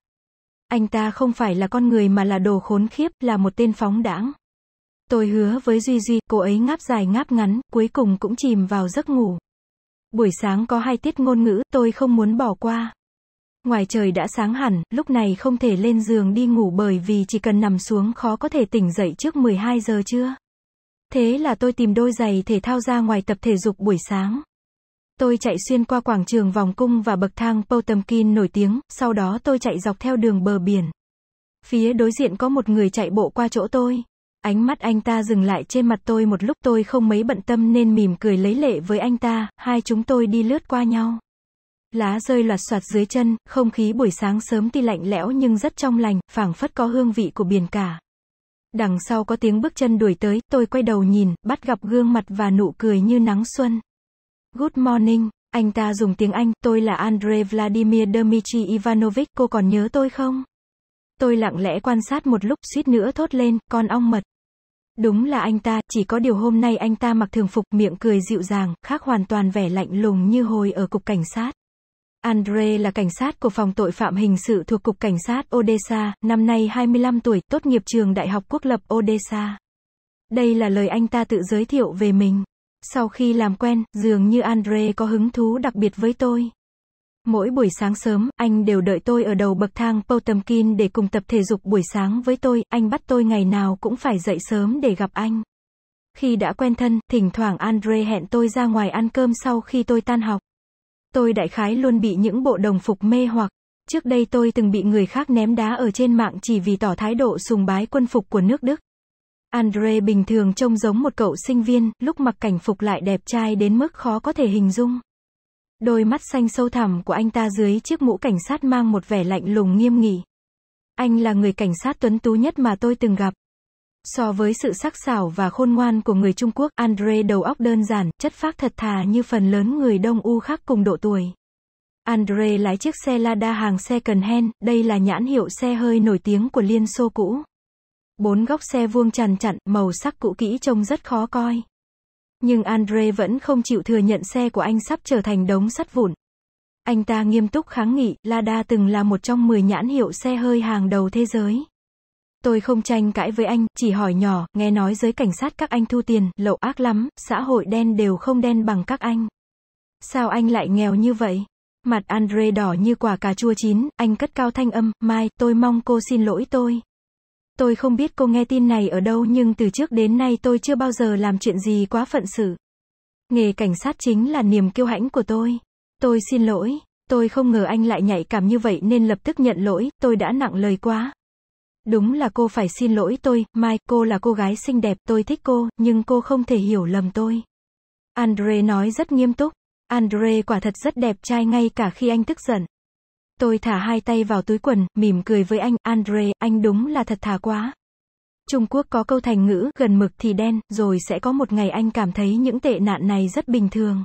Anh ta không phải là con người mà là đồ khốn khiếp, là một tên phóng đãng. Tôi hứa với Duy Duy, cô ấy ngáp dài ngáp ngắn, cuối cùng cũng chìm vào giấc ngủ. Buổi sáng có hai tiết ngôn ngữ, tôi không muốn bỏ qua. Ngoài trời đã sáng hẳn, lúc này không thể lên giường đi ngủ bởi vì chỉ cần nằm xuống khó có thể tỉnh dậy trước 12 giờ chưa. Thế là tôi tìm đôi giày thể thao ra ngoài tập thể dục buổi sáng. Tôi chạy xuyên qua quảng trường vòng cung và bậc thang Potemkin nổi tiếng, sau đó tôi chạy dọc theo đường bờ biển. Phía đối diện có một người chạy bộ qua chỗ tôi. Ánh mắt anh ta dừng lại trên mặt tôi một lúc tôi không mấy bận tâm nên mỉm cười lấy lệ với anh ta, hai chúng tôi đi lướt qua nhau. Lá rơi loạt soạt dưới chân, không khí buổi sáng sớm tuy lạnh lẽo nhưng rất trong lành, phảng phất có hương vị của biển cả. Đằng sau có tiếng bước chân đuổi tới, tôi quay đầu nhìn, bắt gặp gương mặt và nụ cười như nắng xuân. Good morning, anh ta dùng tiếng Anh, tôi là Andrei Vladimir Dmitry Ivanovich, cô còn nhớ tôi không? Tôi lặng lẽ quan sát một lúc suýt nữa thốt lên, con ong mật. Đúng là anh ta, chỉ có điều hôm nay anh ta mặc thường phục, miệng cười dịu dàng, khác hoàn toàn vẻ lạnh lùng như hồi ở cục cảnh sát. Andre là cảnh sát của phòng tội phạm hình sự thuộc Cục Cảnh sát Odessa, năm nay 25 tuổi, tốt nghiệp trường Đại học Quốc lập Odessa. Đây là lời anh ta tự giới thiệu về mình. Sau khi làm quen, dường như Andre có hứng thú đặc biệt với tôi. Mỗi buổi sáng sớm, anh đều đợi tôi ở đầu bậc thang Potemkin để cùng tập thể dục buổi sáng với tôi, anh bắt tôi ngày nào cũng phải dậy sớm để gặp anh. Khi đã quen thân, thỉnh thoảng Andre hẹn tôi ra ngoài ăn cơm sau khi tôi tan học. Tôi đại khái luôn bị những bộ đồng phục mê hoặc. Trước đây tôi từng bị người khác ném đá ở trên mạng chỉ vì tỏ thái độ sùng bái quân phục của nước Đức. Andre bình thường trông giống một cậu sinh viên, lúc mặc cảnh phục lại đẹp trai đến mức khó có thể hình dung. Đôi mắt xanh sâu thẳm của anh ta dưới chiếc mũ cảnh sát mang một vẻ lạnh lùng nghiêm nghị. Anh là người cảnh sát tuấn tú nhất mà tôi từng gặp. So với sự sắc sảo và khôn ngoan của người Trung Quốc, Andre đầu óc đơn giản, chất phác thật thà như phần lớn người Đông U khác cùng độ tuổi. Andre lái chiếc xe Lada hàng second hand, đây là nhãn hiệu xe hơi nổi tiếng của Liên Xô cũ. Bốn góc xe vuông tràn chặn, màu sắc cũ kỹ trông rất khó coi. Nhưng Andre vẫn không chịu thừa nhận xe của anh sắp trở thành đống sắt vụn. Anh ta nghiêm túc kháng nghị, Lada từng là một trong 10 nhãn hiệu xe hơi hàng đầu thế giới. Tôi không tranh cãi với anh, chỉ hỏi nhỏ, nghe nói giới cảnh sát các anh thu tiền, lậu ác lắm, xã hội đen đều không đen bằng các anh. Sao anh lại nghèo như vậy? Mặt Andre đỏ như quả cà chua chín, anh cất cao thanh âm, Mai, tôi mong cô xin lỗi tôi. Tôi không biết cô nghe tin này ở đâu nhưng từ trước đến nay tôi chưa bao giờ làm chuyện gì quá phận sự. Nghề cảnh sát chính là niềm kiêu hãnh của tôi. Tôi xin lỗi, tôi không ngờ anh lại nhạy cảm như vậy nên lập tức nhận lỗi, tôi đã nặng lời quá. Đúng là cô phải xin lỗi tôi, Mai, cô là cô gái xinh đẹp, tôi thích cô, nhưng cô không thể hiểu lầm tôi. Andre nói rất nghiêm túc. Andre quả thật rất đẹp trai ngay cả khi anh tức giận. Tôi thả hai tay vào túi quần, mỉm cười với anh, Andre, anh đúng là thật thà quá. Trung Quốc có câu thành ngữ, gần mực thì đen, rồi sẽ có một ngày anh cảm thấy những tệ nạn này rất bình thường.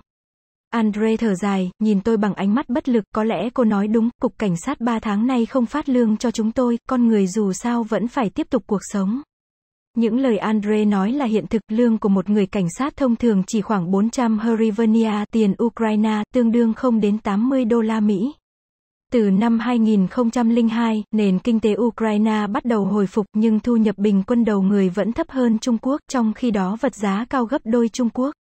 Andre thở dài, nhìn tôi bằng ánh mắt bất lực, có lẽ cô nói đúng, cục cảnh sát 3 tháng nay không phát lương cho chúng tôi, con người dù sao vẫn phải tiếp tục cuộc sống. Những lời Andre nói là hiện thực, lương của một người cảnh sát thông thường chỉ khoảng 400 hryvnia, tiền Ukraine, tương đương không đến 80 đô la Mỹ. Từ năm 2002, nền kinh tế Ukraine bắt đầu hồi phục nhưng thu nhập bình quân đầu người vẫn thấp hơn Trung Quốc, trong khi đó vật giá cao gấp đôi Trung Quốc.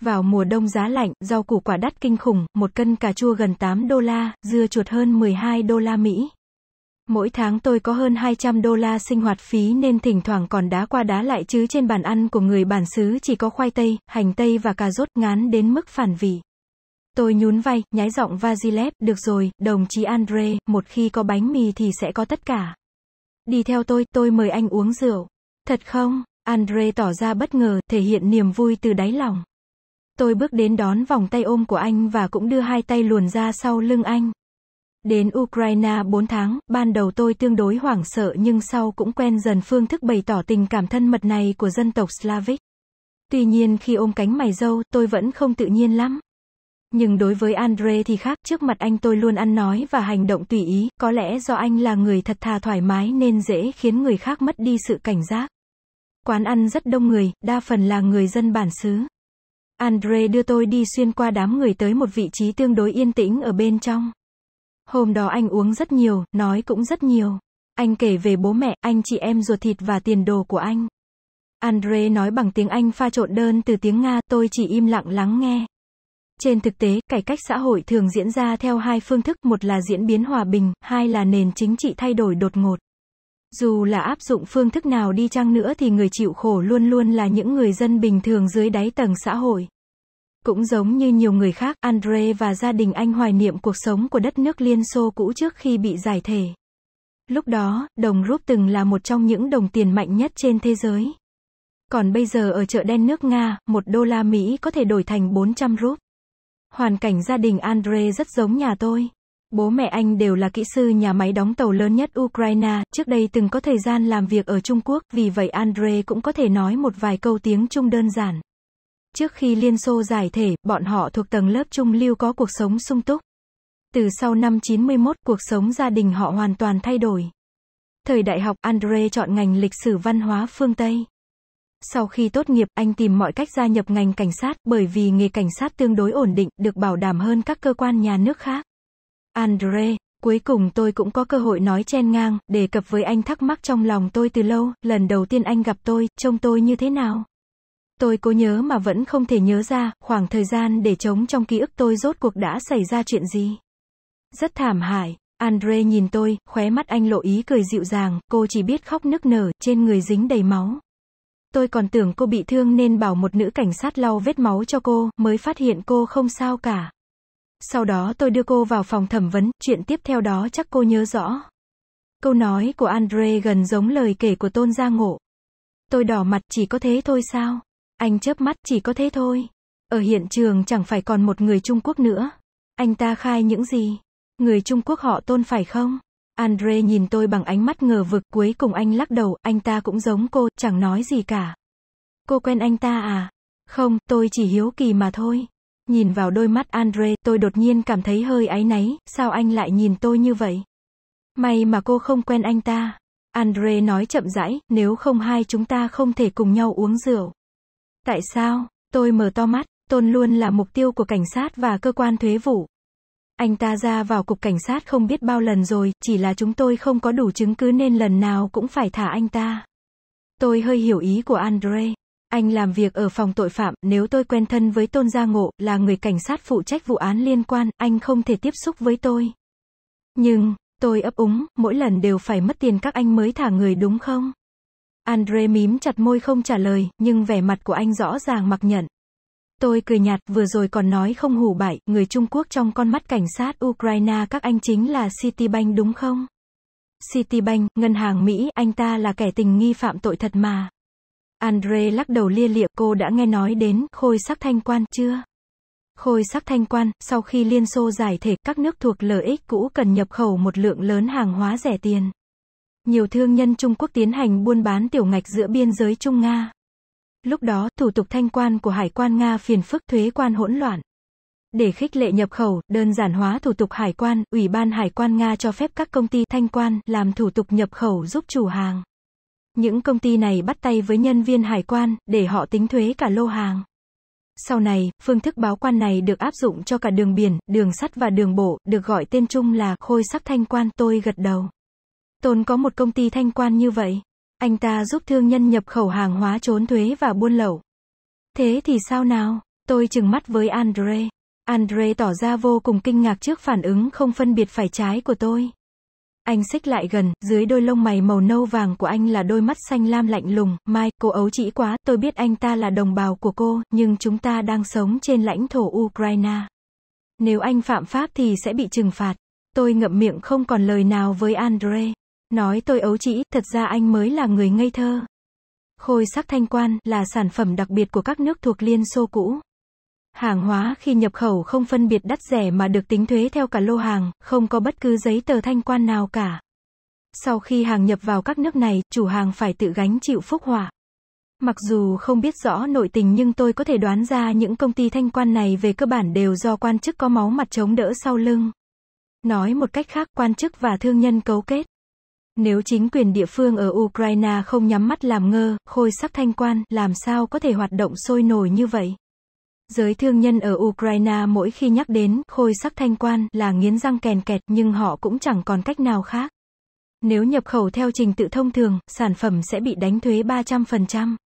Vào mùa đông giá lạnh, rau củ quả đắt kinh khủng, một cân cà chua gần 8 đô la, dưa chuột hơn 12 đô la Mỹ. Mỗi tháng tôi có hơn 200 đô la sinh hoạt phí nên thỉnh thoảng còn đá qua đá lại chứ trên bàn ăn của người bản xứ chỉ có khoai tây, hành tây và cà rốt ngán đến mức phản vị. Tôi nhún vai, nhái giọng Vasilev, được rồi, đồng chí Andre, một khi có bánh mì thì sẽ có tất cả. Đi theo tôi, tôi mời anh uống rượu. Thật không? Andre tỏ ra bất ngờ, thể hiện niềm vui từ đáy lòng. Tôi bước đến đón vòng tay ôm của anh và cũng đưa hai tay luồn ra sau lưng anh. Đến Ukraine 4 tháng, ban đầu tôi tương đối hoảng sợ nhưng sau cũng quen dần phương thức bày tỏ tình cảm thân mật này của dân tộc Slavic. Tuy nhiên khi ôm cánh mày dâu, tôi vẫn không tự nhiên lắm. Nhưng đối với Andre thì khác, trước mặt anh tôi luôn ăn nói và hành động tùy ý, có lẽ do anh là người thật thà thoải mái nên dễ khiến người khác mất đi sự cảnh giác. Quán ăn rất đông người, đa phần là người dân bản xứ. Andre đưa tôi đi xuyên qua đám người tới một vị trí tương đối yên tĩnh ở bên trong. Hôm đó anh uống rất nhiều, nói cũng rất nhiều. Anh kể về bố mẹ, anh chị em ruột thịt và tiền đồ của anh. Andre nói bằng tiếng Anh pha trộn đơn từ tiếng Nga, tôi chỉ im lặng lắng nghe. Trên thực tế, cải cách xã hội thường diễn ra theo hai phương thức, một là diễn biến hòa bình, hai là nền chính trị thay đổi đột ngột. Dù là áp dụng phương thức nào đi chăng nữa thì người chịu khổ luôn luôn là những người dân bình thường dưới đáy tầng xã hội. Cũng giống như nhiều người khác, Andre và gia đình anh hoài niệm cuộc sống của đất nước Liên Xô cũ trước khi bị giải thể. Lúc đó, đồng rúp từng là một trong những đồng tiền mạnh nhất trên thế giới. Còn bây giờ ở chợ đen nước Nga, một đô la Mỹ có thể đổi thành 400 rúp. Hoàn cảnh gia đình Andre rất giống nhà tôi. Bố mẹ anh đều là kỹ sư nhà máy đóng tàu lớn nhất Ukraine, trước đây từng có thời gian làm việc ở Trung Quốc, vì vậy Andre cũng có thể nói một vài câu tiếng Trung đơn giản. Trước khi Liên Xô giải thể, bọn họ thuộc tầng lớp trung lưu có cuộc sống sung túc. Từ sau năm 91, cuộc sống gia đình họ hoàn toàn thay đổi. Thời đại học, Andre chọn ngành lịch sử văn hóa phương Tây. Sau khi tốt nghiệp, anh tìm mọi cách gia nhập ngành cảnh sát, bởi vì nghề cảnh sát tương đối ổn định, được bảo đảm hơn các cơ quan nhà nước khác. Andre, cuối cùng tôi cũng có cơ hội nói chen ngang, đề cập với anh thắc mắc trong lòng tôi từ lâu, lần đầu tiên anh gặp tôi, trông tôi như thế nào? Tôi cố nhớ mà vẫn không thể nhớ ra, khoảng thời gian để trống trong ký ức tôi rốt cuộc đã xảy ra chuyện gì. Rất thảm hại. Andre nhìn tôi, khóe mắt anh lộ ý cười dịu dàng, cô chỉ biết khóc nức nở, trên người dính đầy máu. Tôi còn tưởng cô bị thương nên bảo một nữ cảnh sát lau vết máu cho cô, mới phát hiện cô không sao cả. Sau đó tôi đưa cô vào phòng thẩm vấn, chuyện tiếp theo đó chắc cô nhớ rõ. Câu nói của Andre gần giống lời kể của Tôn Gia Ngộ. Tôi đỏ mặt chỉ có thế thôi sao? Anh chớp mắt chỉ có thế thôi. Ở hiện trường chẳng phải còn một người Trung Quốc nữa. Anh ta khai những gì? Người Trung Quốc họ tôn phải không? Andre nhìn tôi bằng ánh mắt ngờ vực cuối cùng anh lắc đầu, anh ta cũng giống cô, chẳng nói gì cả. Cô quen anh ta à? Không, tôi chỉ hiếu kỳ mà thôi. Nhìn vào đôi mắt Andre, tôi đột nhiên cảm thấy hơi áy náy, sao anh lại nhìn tôi như vậy? May mà cô không quen anh ta. Andre nói chậm rãi, nếu không hai chúng ta không thể cùng nhau uống rượu. Tại sao? Tôi mở to mắt, tôn luôn là mục tiêu của cảnh sát và cơ quan thuế vụ. Anh ta ra vào cục cảnh sát không biết bao lần rồi, chỉ là chúng tôi không có đủ chứng cứ nên lần nào cũng phải thả anh ta. Tôi hơi hiểu ý của Andre. Anh làm việc ở phòng tội phạm, nếu tôi quen thân với Tôn Gia Ngộ, là người cảnh sát phụ trách vụ án liên quan, anh không thể tiếp xúc với tôi. Nhưng, tôi ấp úng, mỗi lần đều phải mất tiền các anh mới thả người đúng không? Andre mím chặt môi không trả lời, nhưng vẻ mặt của anh rõ ràng mặc nhận. Tôi cười nhạt, vừa rồi còn nói không hủ bại, người Trung Quốc trong con mắt cảnh sát Ukraine các anh chính là Citibank đúng không? Citibank, ngân hàng Mỹ, anh ta là kẻ tình nghi phạm tội thật mà. Andre lắc đầu lia lịa, cô đã nghe nói đến khôi sắc thanh quan chưa? Khôi sắc thanh quan, sau khi Liên Xô giải thể, các nước thuộc lợi ích cũ cần nhập khẩu một lượng lớn hàng hóa rẻ tiền. Nhiều thương nhân Trung Quốc tiến hành buôn bán tiểu ngạch giữa biên giới Trung Nga. Lúc đó, thủ tục thanh quan của Hải quan Nga phiền phức thuế quan hỗn loạn. Để khích lệ nhập khẩu, đơn giản hóa thủ tục hải quan, Ủy ban Hải quan Nga cho phép các công ty thanh quan làm thủ tục nhập khẩu giúp chủ hàng. Những công ty này bắt tay với nhân viên hải quan, để họ tính thuế cả lô hàng. Sau này, phương thức báo quan này được áp dụng cho cả đường biển, đường sắt và đường bộ, được gọi tên chung là khôi sắc thanh quan, tôi gật đầu. Tôn có một công ty thanh quan như vậy. Anh ta giúp thương nhân nhập khẩu hàng hóa trốn thuế và buôn lậu. Thế thì sao nào? Tôi chừng mắt với Andre. Andre tỏ ra vô cùng kinh ngạc trước phản ứng không phân biệt phải trái của tôi. Anh xích lại gần, dưới đôi lông mày màu nâu vàng của anh là đôi mắt xanh lam lạnh lùng, Mai, cô ấu chỉ quá, tôi biết anh ta là đồng bào của cô, nhưng chúng ta đang sống trên lãnh thổ Ukraine. Nếu anh phạm pháp thì sẽ bị trừng phạt. Tôi ngậm miệng không còn lời nào với Andre. Nói tôi ấu chỉ, thật ra anh mới là người ngây thơ. Khôi sắc thanh quan là sản phẩm đặc biệt của các nước thuộc Liên Xô cũ. Hàng hóa khi nhập khẩu không phân biệt đắt rẻ mà được tính thuế theo cả lô hàng, không có bất cứ giấy tờ thanh quan nào cả. Sau khi hàng nhập vào các nước này, chủ hàng phải tự gánh chịu phúc họa. Mặc dù không biết rõ nội tình nhưng tôi có thể đoán ra những công ty thanh quan này về cơ bản đều do quan chức có máu mặt chống đỡ sau lưng. Nói một cách khác, quan chức và thương nhân cấu kết. Nếu chính quyền địa phương ở Ukraine không nhắm mắt làm ngơ, khôi sắc thanh quan, làm sao có thể hoạt động sôi nổi như vậy? Giới thương nhân ở Ukraine mỗi khi nhắc đến khôi sắc thanh quan là nghiến răng kèn kẹt nhưng họ cũng chẳng còn cách nào khác. Nếu nhập khẩu theo trình tự thông thường, sản phẩm sẽ bị đánh thuế 300%.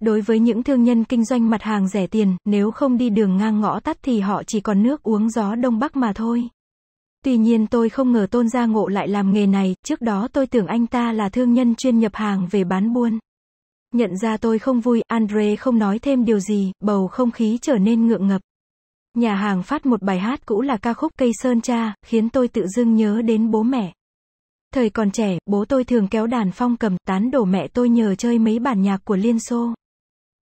Đối với những thương nhân kinh doanh mặt hàng rẻ tiền, nếu không đi đường ngang ngõ tắt thì họ chỉ còn nước uống gió Đông Bắc mà thôi. Tuy nhiên tôi không ngờ Tôn Gia Ngộ lại làm nghề này, trước đó tôi tưởng anh ta là thương nhân chuyên nhập hàng về bán buôn. Nhận ra tôi không vui, Andre không nói thêm điều gì, bầu không khí trở nên ngượng ngập. Nhà hàng phát một bài hát cũ là ca khúc Cây Sơn Cha, khiến tôi tự dưng nhớ đến bố mẹ. Thời còn trẻ, bố tôi thường kéo đàn phong cầm, tán đổ mẹ tôi nhờ chơi mấy bản nhạc của Liên Xô.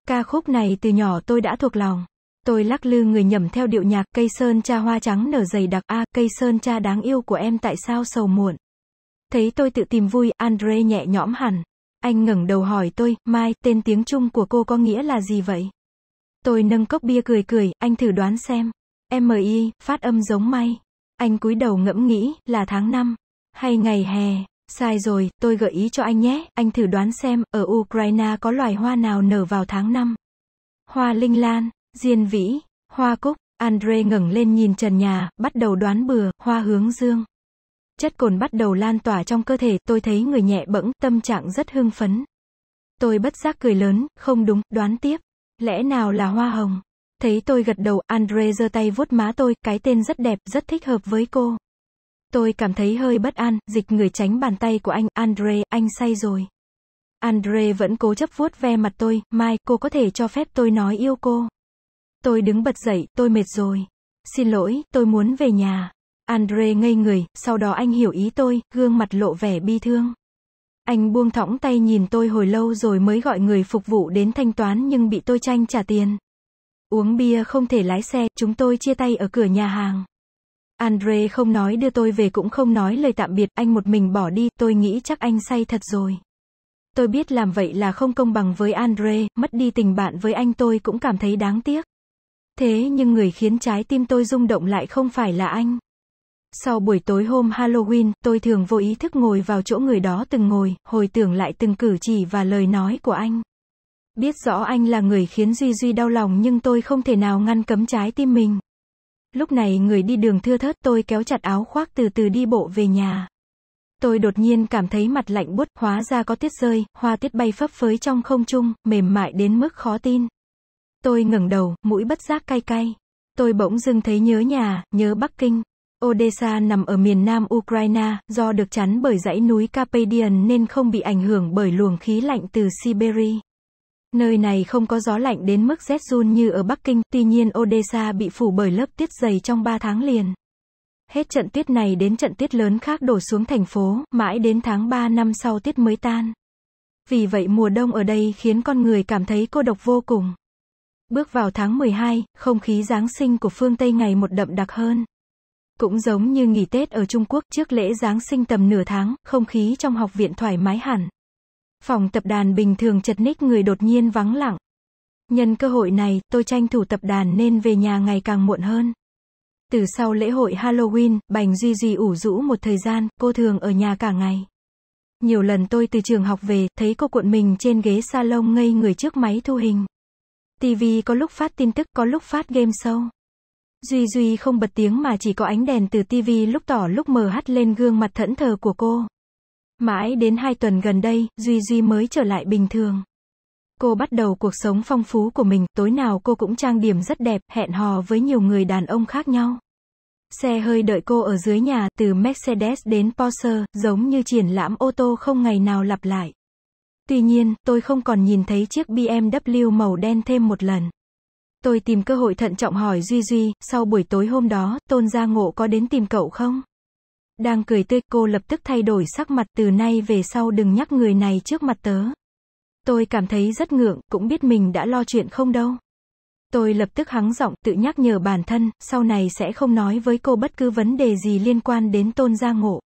Ca khúc này từ nhỏ tôi đã thuộc lòng. Tôi lắc lư người nhầm theo điệu nhạc, cây sơn cha hoa trắng nở dày đặc, a, cây sơn cha đáng yêu của em tại sao sầu muộn. Thấy tôi tự tìm vui, Andre nhẹ nhõm hẳn. Anh ngẩng đầu hỏi tôi, Mai, tên tiếng Trung của cô có nghĩa là gì vậy? Tôi nâng cốc bia cười cười, anh thử đoán xem. MI, phát âm giống may. Anh cúi đầu ngẫm nghĩ, là tháng 5. Hay ngày hè. Sai rồi, tôi gợi ý cho anh nhé, anh thử đoán xem, ở Ukraine có loài hoa nào nở vào tháng 5. Hoa linh lan, diên vĩ, hoa cúc, Andre ngẩng lên nhìn trần nhà, bắt đầu đoán bừa, hoa hướng dương. Chất cồn bắt đầu lan tỏa trong cơ thể, tôi thấy người nhẹ bẫng, tâm trạng rất hưng phấn. Tôi bất giác cười lớn, không đúng, đoán tiếp. Lẽ nào là hoa hồng? Thấy tôi gật đầu, Andre giơ tay vuốt má tôi, cái tên rất đẹp, rất thích hợp với cô. Tôi cảm thấy hơi bất an, dịch người tránh bàn tay của anh, Andre, anh say rồi. Andre vẫn cố chấp vuốt ve mặt tôi, Mai, cô có thể cho phép tôi nói yêu cô. Tôi đứng bật dậy, tôi mệt rồi. Xin lỗi, tôi muốn về nhà. Andre ngây người, sau đó anh hiểu ý tôi, gương mặt lộ vẻ bi thương. Anh buông thõng tay nhìn tôi hồi lâu rồi mới gọi người phục vụ đến thanh toán nhưng bị tôi tranh trả tiền. Uống bia không thể lái xe, chúng tôi chia tay ở cửa nhà hàng. Andre không nói đưa tôi về cũng không nói lời tạm biệt, anh một mình bỏ đi, tôi nghĩ chắc anh say thật rồi. Tôi biết làm vậy là không công bằng với Andre, mất đi tình bạn với anh tôi cũng cảm thấy đáng tiếc. Thế nhưng người khiến trái tim tôi rung động lại không phải là anh. Sau buổi tối hôm Halloween, tôi thường vô ý thức ngồi vào chỗ người đó từng ngồi, hồi tưởng lại từng cử chỉ và lời nói của anh. Biết rõ anh là người khiến Duy Duy đau lòng nhưng tôi không thể nào ngăn cấm trái tim mình. Lúc này người đi đường thưa thớt tôi kéo chặt áo khoác từ từ đi bộ về nhà. Tôi đột nhiên cảm thấy mặt lạnh buốt, hóa ra có tiết rơi, hoa tiết bay phấp phới trong không trung, mềm mại đến mức khó tin. Tôi ngẩng đầu, mũi bất giác cay cay. Tôi bỗng dưng thấy nhớ nhà, nhớ Bắc Kinh. Odessa nằm ở miền nam Ukraine, do được chắn bởi dãy núi Carpathian nên không bị ảnh hưởng bởi luồng khí lạnh từ Siberia. Nơi này không có gió lạnh đến mức rét run như ở Bắc Kinh, tuy nhiên Odessa bị phủ bởi lớp tuyết dày trong 3 tháng liền. Hết trận tuyết này đến trận tuyết lớn khác đổ xuống thành phố, mãi đến tháng 3 năm sau tuyết mới tan. Vì vậy mùa đông ở đây khiến con người cảm thấy cô độc vô cùng. Bước vào tháng 12, không khí Giáng sinh của phương Tây ngày một đậm đặc hơn. Cũng giống như nghỉ Tết ở Trung Quốc trước lễ Giáng sinh tầm nửa tháng, không khí trong học viện thoải mái hẳn. Phòng tập đàn bình thường chật ních người đột nhiên vắng lặng. Nhân cơ hội này, tôi tranh thủ tập đàn nên về nhà ngày càng muộn hơn. Từ sau lễ hội Halloween, Bành Duy Duy ủ rũ một thời gian, cô thường ở nhà cả ngày. Nhiều lần tôi từ trường học về, thấy cô cuộn mình trên ghế salon ngây người trước máy thu hình. TV có lúc phát tin tức, có lúc phát game show. Duy Duy không bật tiếng mà chỉ có ánh đèn từ TV lúc tỏ lúc mờ hắt lên gương mặt thẫn thờ của cô. Mãi đến hai tuần gần đây, Duy Duy mới trở lại bình thường. Cô bắt đầu cuộc sống phong phú của mình, tối nào cô cũng trang điểm rất đẹp, hẹn hò với nhiều người đàn ông khác nhau. Xe hơi đợi cô ở dưới nhà, từ Mercedes đến Porsche, giống như triển lãm ô tô không ngày nào lặp lại. Tuy nhiên, tôi không còn nhìn thấy chiếc BMW màu đen thêm một lần. Tôi tìm cơ hội thận trọng hỏi Duy Duy, sau buổi tối hôm đó, Tôn Gia Ngộ có đến tìm cậu không? Đang cười tươi, cô lập tức thay đổi sắc mặt, từ nay về sau đừng nhắc người này trước mặt tớ. Tôi cảm thấy rất ngượng, cũng biết mình đã lo chuyện không đâu. Tôi lập tức hắng giọng, tự nhắc nhở bản thân, sau này sẽ không nói với cô bất cứ vấn đề gì liên quan đến tôn gia ngộ.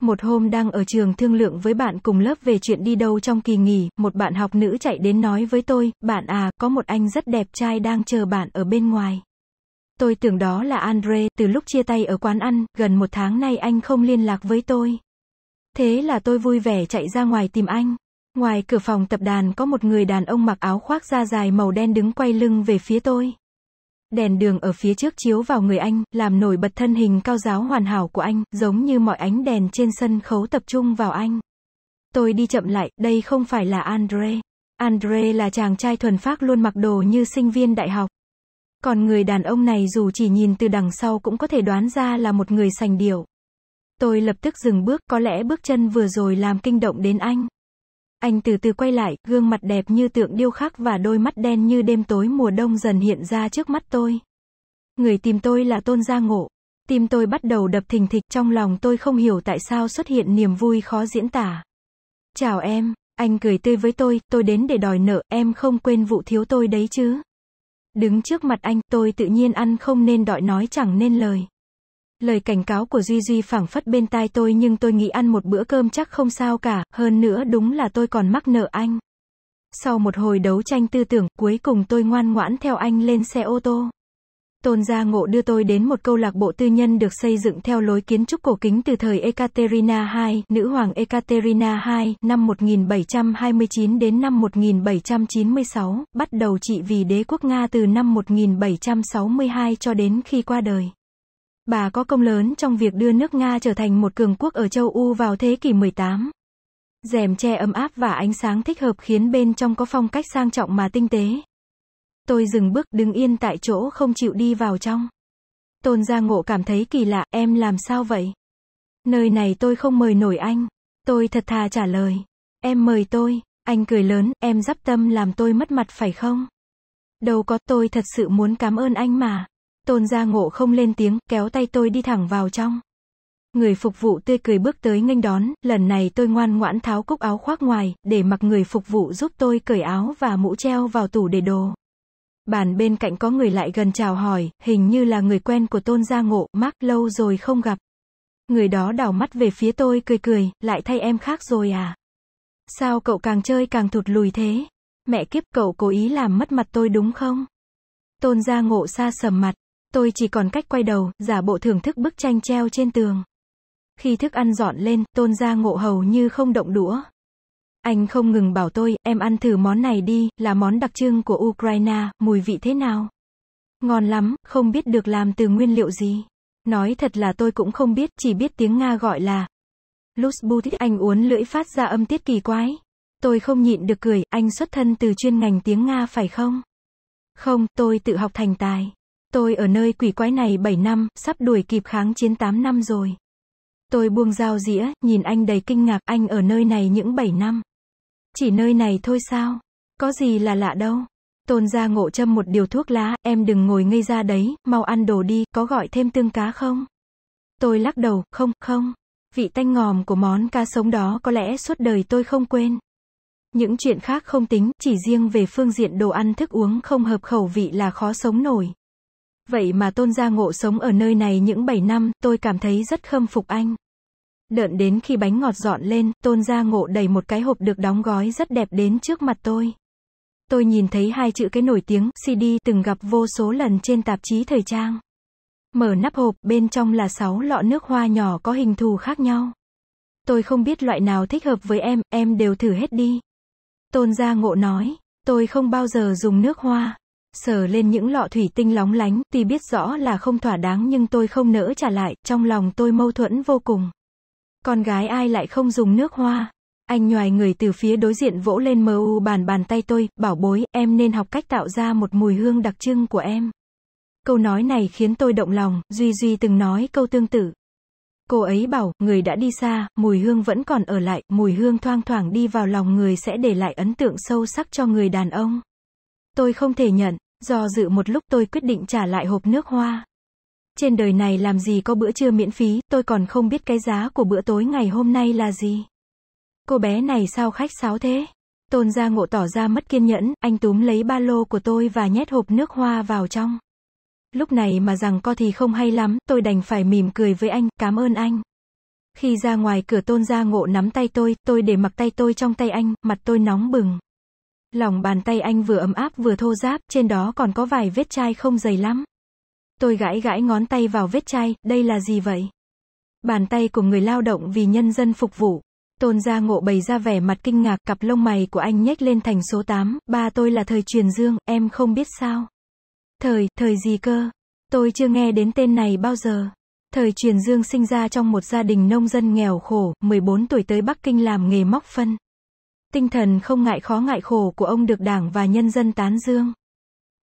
Một hôm đang ở trường thương lượng với bạn cùng lớp về chuyện đi đâu trong kỳ nghỉ, một bạn học nữ chạy đến nói với tôi, bạn à, có một anh rất đẹp trai đang chờ bạn ở bên ngoài. Tôi tưởng đó là Andre, từ lúc chia tay ở quán ăn, gần một tháng nay anh không liên lạc với tôi. Thế là tôi vui vẻ chạy ra ngoài tìm anh. Ngoài cửa phòng tập đàn có một người đàn ông mặc áo khoác da dài màu đen đứng quay lưng về phía tôi. Đèn đường ở phía trước chiếu vào người anh, làm nổi bật thân hình cao giáo hoàn hảo của anh, giống như mọi ánh đèn trên sân khấu tập trung vào anh. Tôi đi chậm lại, đây không phải là Andre. Andre là chàng trai thuần phác luôn mặc đồ như sinh viên đại học. Còn người đàn ông này dù chỉ nhìn từ đằng sau cũng có thể đoán ra là một người sành điệu. Tôi lập tức dừng bước, có lẽ bước chân vừa rồi làm kinh động đến anh. Anh từ từ quay lại, gương mặt đẹp như tượng điêu khắc và đôi mắt đen như đêm tối mùa đông dần hiện ra trước mắt tôi. Người tìm tôi là Tôn Gia Ngộ. Tim tôi bắt đầu đập thình thịch trong lòng tôi không hiểu tại sao xuất hiện niềm vui khó diễn tả. Chào em, anh cười tươi với tôi, tôi đến để đòi nợ, em không quên vụ thiếu tôi đấy chứ. Đứng trước mặt anh, tôi tự nhiên ăn không nên đọi nói chẳng nên lời. Lời cảnh cáo của Duy Duy phảng phất bên tai tôi nhưng tôi nghĩ ăn một bữa cơm chắc không sao cả, hơn nữa đúng là tôi còn mắc nợ anh. Sau một hồi đấu tranh tư tưởng, cuối cùng tôi ngoan ngoãn theo anh lên xe ô tô. Tôn Gia Ngộ đưa tôi đến một câu lạc bộ tư nhân được xây dựng theo lối kiến trúc cổ kính từ thời Ekaterina II, nữ hoàng Ekaterina II, năm 1729 đến năm 1796, bắt đầu trị vì đế quốc Nga từ năm 1762 cho đến khi qua đời. Bà có công lớn trong việc đưa nước Nga trở thành một cường quốc ở châu U vào thế kỷ 18. Rèm che ấm áp và ánh sáng thích hợp khiến bên trong có phong cách sang trọng mà tinh tế. Tôi dừng bước đứng yên tại chỗ không chịu đi vào trong. Tôn Gia Ngộ cảm thấy kỳ lạ, em làm sao vậy? Nơi này tôi không mời nổi anh. Tôi thật thà trả lời. Em mời tôi. Anh cười lớn, em dắp tâm làm tôi mất mặt phải không? Đâu có, tôi thật sự muốn cảm ơn anh mà. Tôn Gia Ngộ không lên tiếng, kéo tay tôi đi thẳng vào trong. Người phục vụ tươi cười bước tới nghênh đón, lần này tôi ngoan ngoãn tháo cúc áo khoác ngoài, để mặc người phục vụ giúp tôi cởi áo và mũ treo vào tủ để đồ. Bàn bên cạnh có người lại gần chào hỏi, hình như là người quen của Tôn Gia Ngộ, mắc lâu rồi không gặp. Người đó đảo mắt về phía tôi cười cười, lại thay em khác rồi à? Sao cậu càng chơi càng thụt lùi thế? Mẹ kiếp cậu cố ý làm mất mặt tôi đúng không? Tôn Gia Ngộ xa sầm mặt, Tôi chỉ còn cách quay đầu, giả bộ thưởng thức bức tranh treo trên tường. Khi thức ăn dọn lên, tôn gia ngộ hầu như không động đũa. Anh không ngừng bảo tôi, em ăn thử món này đi, là món đặc trưng của Ukraine, mùi vị thế nào? Ngon lắm, không biết được làm từ nguyên liệu gì. Nói thật là tôi cũng không biết, chỉ biết tiếng Nga gọi là Lusbutit. Anh uốn lưỡi phát ra âm tiết kỳ quái. Tôi không nhịn được cười, anh xuất thân từ chuyên ngành tiếng Nga phải không? Không, tôi tự học thành tài. Tôi ở nơi quỷ quái này 7 năm, sắp đuổi kịp kháng chiến 8 năm rồi. Tôi buông dao dĩa, nhìn anh đầy kinh ngạc, anh ở nơi này những 7 năm. Chỉ nơi này thôi sao? Có gì là lạ đâu. Tôn gia ngộ châm một điều thuốc lá, em đừng ngồi ngây ra đấy, mau ăn đồ đi, có gọi thêm tương cá không? Tôi lắc đầu, không, không. Vị tanh ngòm của món cá sống đó có lẽ suốt đời tôi không quên. Những chuyện khác không tính, chỉ riêng về phương diện đồ ăn thức uống không hợp khẩu vị là khó sống nổi. Vậy mà tôn gia ngộ sống ở nơi này những 7 năm, tôi cảm thấy rất khâm phục anh. Đợn đến khi bánh ngọt dọn lên, tôn gia ngộ đẩy một cái hộp được đóng gói rất đẹp đến trước mặt tôi. Tôi nhìn thấy hai chữ cái nổi tiếng, CD từng gặp vô số lần trên tạp chí thời trang. Mở nắp hộp, bên trong là 6 lọ nước hoa nhỏ có hình thù khác nhau. Tôi không biết loại nào thích hợp với em, em đều thử hết đi. Tôn gia ngộ nói, tôi không bao giờ dùng nước hoa. Sờ lên những lọ thủy tinh lóng lánh, tuy biết rõ là không thỏa đáng nhưng tôi không nỡ trả lại, trong lòng tôi mâu thuẫn vô cùng. Con gái ai lại không dùng nước hoa? Anh nhoài người từ phía đối diện vỗ lên mờ u bàn bàn tay tôi, bảo bối, em nên học cách tạo ra một mùi hương đặc trưng của em. Câu nói này khiến tôi động lòng, Duy Duy từng nói câu tương tự. Cô ấy bảo, người đã đi xa, mùi hương vẫn còn ở lại, mùi hương thoang thoảng đi vào lòng người sẽ để lại ấn tượng sâu sắc cho người đàn ông. Tôi không thể nhận, do dự một lúc tôi quyết định trả lại hộp nước hoa. Trên đời này làm gì có bữa trưa miễn phí, tôi còn không biết cái giá của bữa tối ngày hôm nay là gì. Cô bé này sao khách sáo thế? Tôn gia ngộ tỏ ra mất kiên nhẫn, anh túm lấy ba lô của tôi và nhét hộp nước hoa vào trong. Lúc này mà rằng co thì không hay lắm, tôi đành phải mỉm cười với anh, cảm ơn anh. Khi ra ngoài cửa tôn gia ngộ nắm tay tôi, tôi để mặc tay tôi trong tay anh, mặt tôi nóng bừng. Lòng bàn tay anh vừa ấm áp vừa thô ráp, trên đó còn có vài vết chai không dày lắm. Tôi gãi gãi ngón tay vào vết chai, đây là gì vậy? Bàn tay của người lao động vì nhân dân phục vụ. Tôn gia ngộ bày ra vẻ mặt kinh ngạc, cặp lông mày của anh nhếch lên thành số 8, ba tôi là thời truyền dương, em không biết sao. Thời, thời gì cơ? Tôi chưa nghe đến tên này bao giờ. Thời truyền dương sinh ra trong một gia đình nông dân nghèo khổ, 14 tuổi tới Bắc Kinh làm nghề móc phân. Tinh thần không ngại khó ngại khổ của ông được đảng và nhân dân tán dương.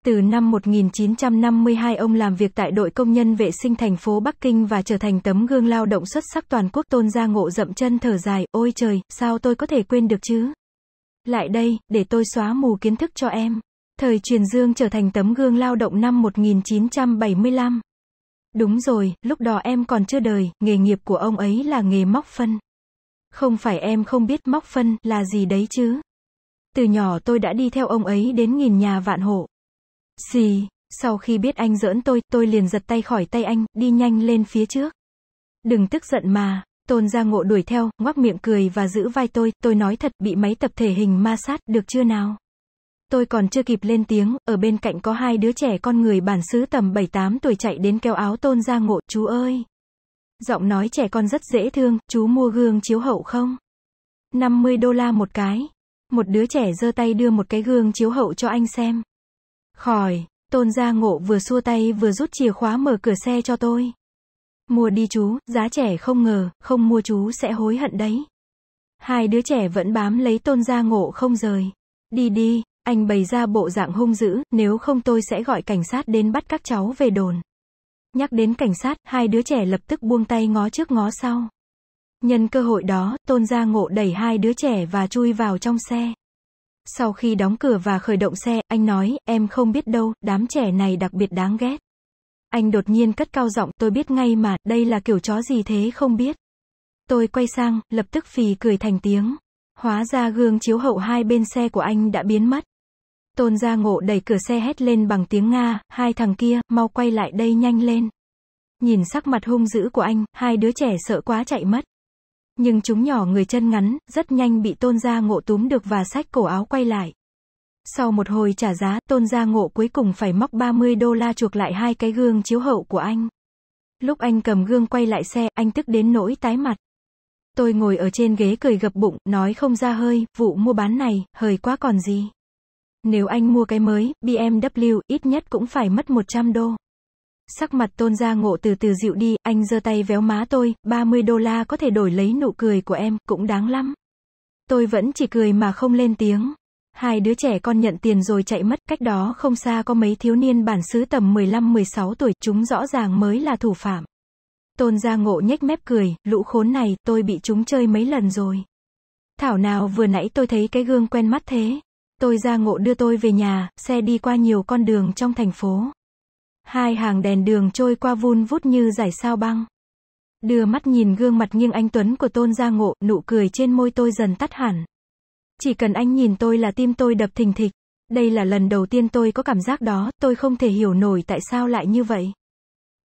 Từ năm 1952 ông làm việc tại đội công nhân vệ sinh thành phố Bắc Kinh và trở thành tấm gương lao động xuất sắc toàn quốc tôn gia ngộ dậm chân thở dài, ôi trời, sao tôi có thể quên được chứ? Lại đây, để tôi xóa mù kiến thức cho em. Thời truyền dương trở thành tấm gương lao động năm 1975. Đúng rồi, lúc đó em còn chưa đời, nghề nghiệp của ông ấy là nghề móc phân. Không phải em không biết móc phân là gì đấy chứ. Từ nhỏ tôi đã đi theo ông ấy đến nghìn nhà vạn hộ. Xì, sau khi biết anh giỡn tôi, tôi liền giật tay khỏi tay anh, đi nhanh lên phía trước. Đừng tức giận mà, tôn gia ngộ đuổi theo, ngoác miệng cười và giữ vai tôi, tôi nói thật, bị máy tập thể hình ma sát, được chưa nào? Tôi còn chưa kịp lên tiếng, ở bên cạnh có hai đứa trẻ con người bản xứ tầm 7-8 tuổi chạy đến kéo áo tôn gia ngộ, chú ơi! Giọng nói trẻ con rất dễ thương, chú mua gương chiếu hậu không? 50 đô la một cái. Một đứa trẻ giơ tay đưa một cái gương chiếu hậu cho anh xem. Khỏi, tôn gia ngộ vừa xua tay vừa rút chìa khóa mở cửa xe cho tôi. Mua đi chú, giá trẻ không ngờ, không mua chú sẽ hối hận đấy. Hai đứa trẻ vẫn bám lấy tôn gia ngộ không rời. Đi đi, anh bày ra bộ dạng hung dữ, nếu không tôi sẽ gọi cảnh sát đến bắt các cháu về đồn. Nhắc đến cảnh sát, hai đứa trẻ lập tức buông tay ngó trước ngó sau. Nhân cơ hội đó, tôn gia ngộ đẩy hai đứa trẻ và chui vào trong xe. Sau khi đóng cửa và khởi động xe, anh nói, em không biết đâu, đám trẻ này đặc biệt đáng ghét. Anh đột nhiên cất cao giọng, tôi biết ngay mà, đây là kiểu chó gì thế không biết. Tôi quay sang, lập tức phì cười thành tiếng. Hóa ra gương chiếu hậu hai bên xe của anh đã biến mất. Tôn gia ngộ đẩy cửa xe hét lên bằng tiếng Nga, hai thằng kia, mau quay lại đây nhanh lên. Nhìn sắc mặt hung dữ của anh, hai đứa trẻ sợ quá chạy mất. Nhưng chúng nhỏ người chân ngắn, rất nhanh bị tôn gia ngộ túm được và xách cổ áo quay lại. Sau một hồi trả giá, tôn gia ngộ cuối cùng phải móc 30 đô la chuộc lại hai cái gương chiếu hậu của anh. Lúc anh cầm gương quay lại xe, anh tức đến nỗi tái mặt. Tôi ngồi ở trên ghế cười gập bụng, nói không ra hơi, vụ mua bán này, hời quá còn gì. Nếu anh mua cái mới, BMW, ít nhất cũng phải mất 100 đô. Sắc mặt tôn gia ngộ từ từ dịu đi, anh giơ tay véo má tôi, 30 đô la có thể đổi lấy nụ cười của em, cũng đáng lắm. Tôi vẫn chỉ cười mà không lên tiếng. Hai đứa trẻ con nhận tiền rồi chạy mất, cách đó không xa có mấy thiếu niên bản xứ tầm 15-16 tuổi, chúng rõ ràng mới là thủ phạm. Tôn gia ngộ nhếch mép cười, lũ khốn này, tôi bị chúng chơi mấy lần rồi. Thảo nào vừa nãy tôi thấy cái gương quen mắt thế. Tôi ra ngộ đưa tôi về nhà, xe đi qua nhiều con đường trong thành phố. Hai hàng đèn đường trôi qua vun vút như giải sao băng. Đưa mắt nhìn gương mặt nghiêng anh Tuấn của tôn gia ngộ, nụ cười trên môi tôi dần tắt hẳn. Chỉ cần anh nhìn tôi là tim tôi đập thình thịch. Đây là lần đầu tiên tôi có cảm giác đó, tôi không thể hiểu nổi tại sao lại như vậy.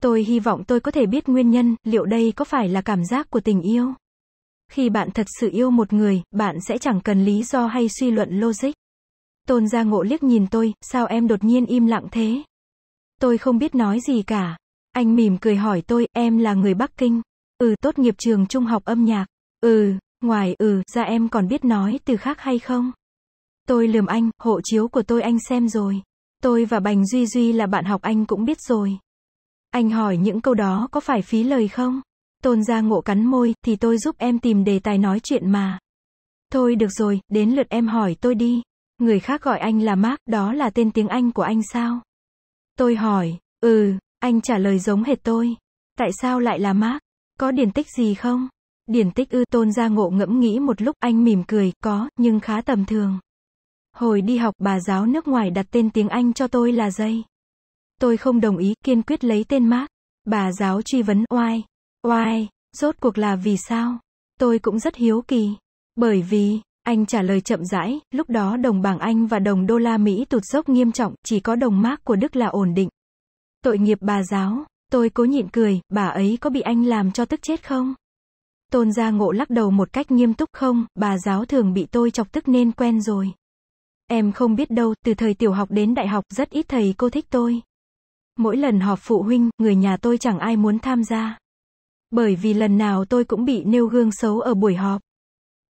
Tôi hy vọng tôi có thể biết nguyên nhân, liệu đây có phải là cảm giác của tình yêu? Khi bạn thật sự yêu một người, bạn sẽ chẳng cần lý do hay suy luận logic. Tôn gia ngộ liếc nhìn tôi, sao em đột nhiên im lặng thế? Tôi không biết nói gì cả. Anh mỉm cười hỏi tôi, em là người Bắc Kinh. Ừ, tốt nghiệp trường trung học âm nhạc. Ừ, ngoài ừ, ra em còn biết nói từ khác hay không? Tôi lườm anh, hộ chiếu của tôi anh xem rồi. Tôi và Bành Duy Duy là bạn học anh cũng biết rồi. Anh hỏi những câu đó có phải phí lời không? Tôn gia ngộ cắn môi, thì tôi giúp em tìm đề tài nói chuyện mà. Thôi được rồi, đến lượt em hỏi tôi đi. Người khác gọi anh là Mark, đó là tên tiếng Anh của anh sao? Tôi hỏi, ừ, anh trả lời giống hệt tôi. Tại sao lại là Mark? Có điển tích gì không? Điển tích ư tôn gia ngộ ngẫm nghĩ một lúc anh mỉm cười, có, nhưng khá tầm thường. Hồi đi học bà giáo nước ngoài đặt tên tiếng Anh cho tôi là dây. Tôi không đồng ý, kiên quyết lấy tên Mark. Bà giáo truy vấn, oai, oai, rốt cuộc là vì sao? Tôi cũng rất hiếu kỳ. Bởi vì, anh trả lời chậm rãi, lúc đó đồng bảng Anh và đồng đô la Mỹ tụt dốc nghiêm trọng, chỉ có đồng mark của Đức là ổn định. Tội nghiệp bà giáo, tôi cố nhịn cười, bà ấy có bị anh làm cho tức chết không? Tôn gia ngộ lắc đầu một cách nghiêm túc không, bà giáo thường bị tôi chọc tức nên quen rồi. Em không biết đâu, từ thời tiểu học đến đại học rất ít thầy cô thích tôi. Mỗi lần họp phụ huynh, người nhà tôi chẳng ai muốn tham gia. Bởi vì lần nào tôi cũng bị nêu gương xấu ở buổi họp.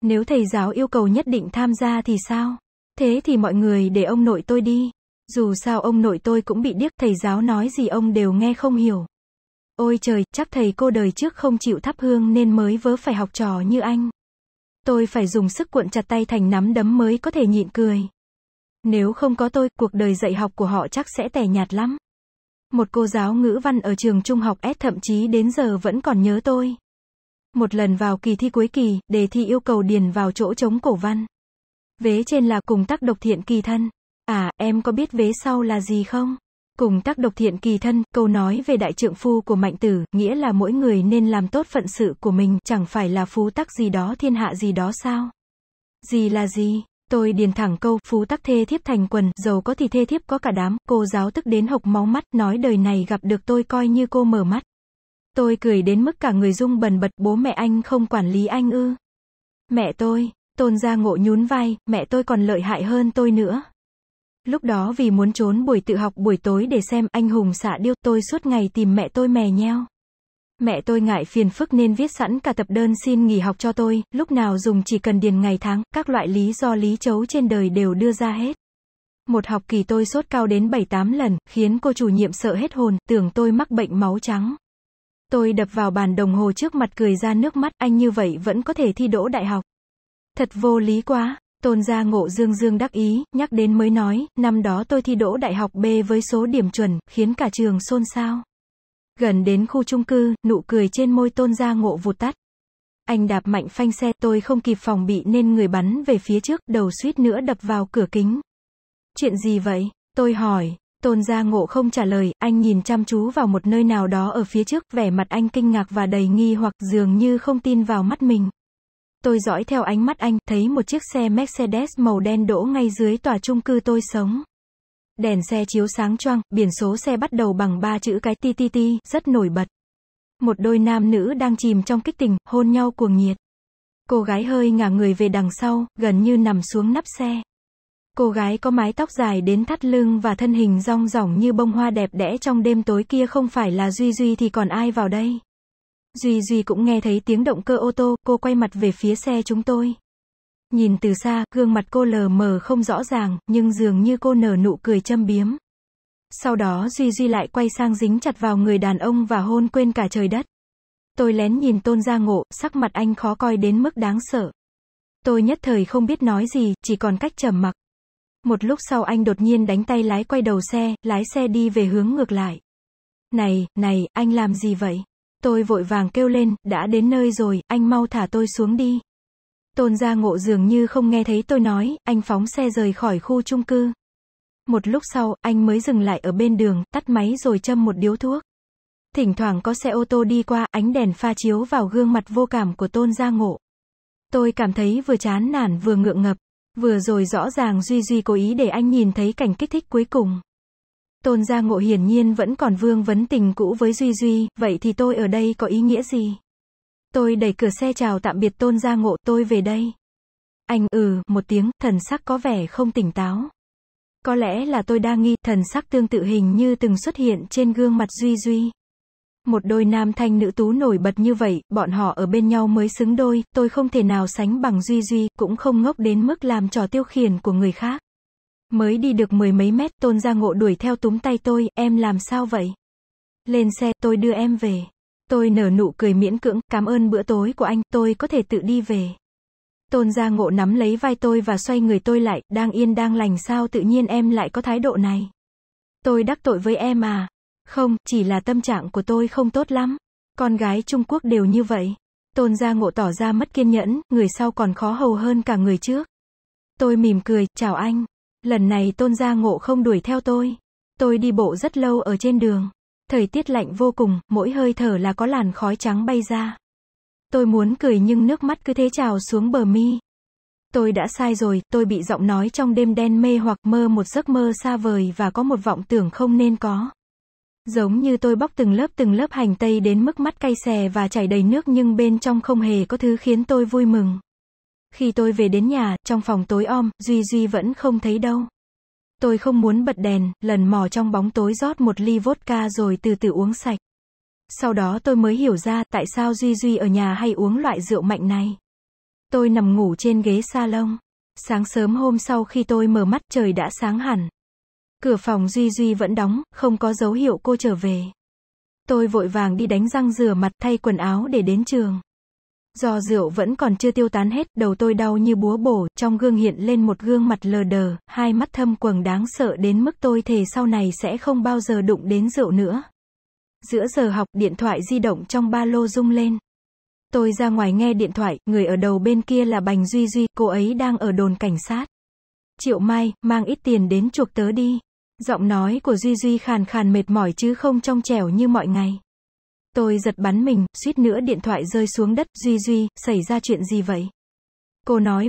Nếu thầy giáo yêu cầu nhất định tham gia thì sao? Thế thì mọi người để ông nội tôi đi. Dù sao ông nội tôi cũng bị điếc, thầy giáo nói gì ông đều nghe không hiểu. Ôi trời, chắc thầy cô đời trước không chịu thắp hương nên mới vớ phải học trò như anh. Tôi phải dùng sức cuộn chặt tay thành nắm đấm mới có thể nhịn cười. Nếu không có tôi, cuộc đời dạy học của họ chắc sẽ tẻ nhạt lắm. Một cô giáo ngữ văn ở trường trung học S thậm chí đến giờ vẫn còn nhớ tôi. Một lần vào kỳ thi cuối kỳ, đề thi yêu cầu điền vào chỗ trống cổ văn. Vế trên là cùng tác độc thiện kỳ thân. À, em có biết vế sau là gì không? Cùng tác độc thiện kỳ thân, câu nói về đại trượng phu của mạnh tử, nghĩa là mỗi người nên làm tốt phận sự của mình, chẳng phải là phú tắc gì đó thiên hạ gì đó sao? Gì là gì? Tôi điền thẳng câu, phú tắc thê thiếp thành quần, giàu có thì thê thiếp có cả đám, cô giáo tức đến hộc máu mắt, nói đời này gặp được tôi coi như cô mở mắt. Tôi cười đến mức cả người rung bần bật, bố mẹ anh không quản lý anh ư. Mẹ tôi, tôn gia ngộ nhún vai, mẹ tôi còn lợi hại hơn tôi nữa. Lúc đó vì muốn trốn buổi tự học buổi tối để xem anh hùng xạ điêu, tôi suốt ngày tìm mẹ tôi mè nheo. Mẹ tôi ngại phiền phức nên viết sẵn cả tập đơn xin nghỉ học cho tôi, lúc nào dùng chỉ cần điền ngày tháng, các loại lý do lý chấu trên đời đều đưa ra hết. Một học kỳ tôi sốt cao đến 7-8 lần, khiến cô chủ nhiệm sợ hết hồn, tưởng tôi mắc bệnh máu trắng. Tôi đập vào bàn đồng hồ trước mặt cười ra nước mắt, anh như vậy vẫn có thể thi đỗ đại học. Thật vô lý quá. Tôn gia ngộ dương dương đắc ý, nhắc đến mới nói, năm đó tôi thi đỗ đại học B với số điểm chuẩn, khiến cả trường xôn xao. Gần đến khu chung cư, nụ cười trên môi tôn gia ngộ vụt tắt. Anh đạp mạnh phanh xe, tôi không kịp phòng bị nên người bắn về phía trước, đầu suýt nữa đập vào cửa kính. Chuyện gì vậy? Tôi hỏi. Tôn gia ngộ không trả lời, anh nhìn chăm chú vào một nơi nào đó ở phía trước, vẻ mặt anh kinh ngạc và đầy nghi hoặc dường như không tin vào mắt mình. Tôi dõi theo ánh mắt anh, thấy một chiếc xe Mercedes màu đen đỗ ngay dưới tòa chung cư tôi sống. Đèn xe chiếu sáng choang, biển số xe bắt đầu bằng ba chữ cái TTT, rất nổi bật. Một đôi nam nữ đang chìm trong kích tình, hôn nhau cuồng nhiệt. Cô gái hơi ngả người về đằng sau, gần như nằm xuống nắp xe. Cô gái có mái tóc dài đến thắt lưng và thân hình rong rỏng như bông hoa đẹp đẽ trong đêm tối kia không phải là Duy Duy thì còn ai vào đây. Duy Duy cũng nghe thấy tiếng động cơ ô tô, cô quay mặt về phía xe chúng tôi. Nhìn từ xa, gương mặt cô lờ mờ không rõ ràng, nhưng dường như cô nở nụ cười châm biếm. Sau đó Duy Duy lại quay sang dính chặt vào người đàn ông và hôn quên cả trời đất. Tôi lén nhìn tôn gia ngộ, sắc mặt anh khó coi đến mức đáng sợ. Tôi nhất thời không biết nói gì, chỉ còn cách trầm mặc. Một lúc sau anh đột nhiên đánh tay lái quay đầu xe, lái xe đi về hướng ngược lại. Này, này, anh làm gì vậy? Tôi vội vàng kêu lên, đã đến nơi rồi, anh mau thả tôi xuống đi. Tôn gia ngộ dường như không nghe thấy tôi nói, anh phóng xe rời khỏi khu chung cư. Một lúc sau, anh mới dừng lại ở bên đường, tắt máy rồi châm một điếu thuốc. Thỉnh thoảng có xe ô tô đi qua, ánh đèn pha chiếu vào gương mặt vô cảm của tôn gia ngộ. Tôi cảm thấy vừa chán nản vừa ngượng ngập. Vừa rồi rõ ràng Duy Duy cố ý để anh nhìn thấy cảnh kích thích cuối cùng. Tôn gia ngộ hiển nhiên vẫn còn vương vấn tình cũ với Duy Duy, vậy thì tôi ở đây có ý nghĩa gì? Tôi đẩy cửa xe chào tạm biệt tôn gia ngộ, tôi về đây. Anh ừ, một tiếng, thần sắc có vẻ không tỉnh táo. Có lẽ là tôi đa nghi, thần sắc tương tự hình như từng xuất hiện trên gương mặt Duy Duy. Một đôi nam thanh nữ tú nổi bật như vậy, bọn họ ở bên nhau mới xứng đôi, tôi không thể nào sánh bằng Duy Duy, cũng không ngốc đến mức làm trò tiêu khiển của người khác. Mới đi được mười mấy mét, tôn gia ngộ đuổi theo túm tay tôi, em làm sao vậy? Lên xe, tôi đưa em về. Tôi nở nụ cười miễn cưỡng, cảm ơn bữa tối của anh, tôi có thể tự đi về. Tôn gia ngộ nắm lấy vai tôi và xoay người tôi lại, đang yên đang lành sao tự nhiên em lại có thái độ này. Tôi đắc tội với em à? Không, chỉ là tâm trạng của tôi không tốt lắm. Con gái Trung Quốc đều như vậy. Tôn gia ngộ tỏ ra mất kiên nhẫn, người sau còn khó hầu hơn cả người trước. Tôi mỉm cười, chào anh. Lần này tôn gia ngộ không đuổi theo tôi. Tôi đi bộ rất lâu ở trên đường. Thời tiết lạnh vô cùng, mỗi hơi thở là có làn khói trắng bay ra. Tôi muốn cười nhưng nước mắt cứ thế trào xuống bờ mi. Tôi đã sai rồi, tôi bị giọng nói trong đêm đen mê hoặc mơ một giấc mơ xa vời và có một vọng tưởng không nên có. Giống như tôi bóc từng lớp từng lớp hành tây đến mức mắt cay xè và chảy đầy nước nhưng bên trong không hề có thứ khiến tôi vui mừng. Khi tôi về đến nhà, trong phòng tối om, Duy Duy vẫn không thấy đâu. Tôi không muốn bật đèn, lần mò trong bóng tối rót một ly vodka rồi từ từ uống sạch. Sau đó tôi mới hiểu ra tại sao Duy Duy ở nhà hay uống loại rượu mạnh này. Tôi nằm ngủ trên ghế salon. Sáng sớm hôm sau khi tôi mở mắt trời đã sáng hẳn. Cửa phòng Duy Duy vẫn đóng, không có dấu hiệu cô trở về. Tôi vội vàng đi đánh răng rửa mặt thay quần áo để đến trường. Do rượu vẫn còn chưa tiêu tán hết, đầu tôi đau như búa bổ, trong gương hiện lên một gương mặt lờ đờ, hai mắt thâm quầng đáng sợ đến mức tôi thề sau này sẽ không bao giờ đụng đến rượu nữa. Giữa giờ học, điện thoại di động trong ba lô rung lên. Tôi ra ngoài nghe điện thoại, người ở đầu bên kia là Bành Duy Duy, cô ấy đang ở đồn cảnh sát. Triệu Mai, mang ít tiền đến chuộc tớ đi. Giọng nói của Duy Duy khàn khàn mệt mỏi chứ không trong trẻo như mọi ngày. Tôi giật bắn mình, suýt nữa điện thoại rơi xuống đất, Duy Duy, xảy ra chuyện gì vậy? Cô nói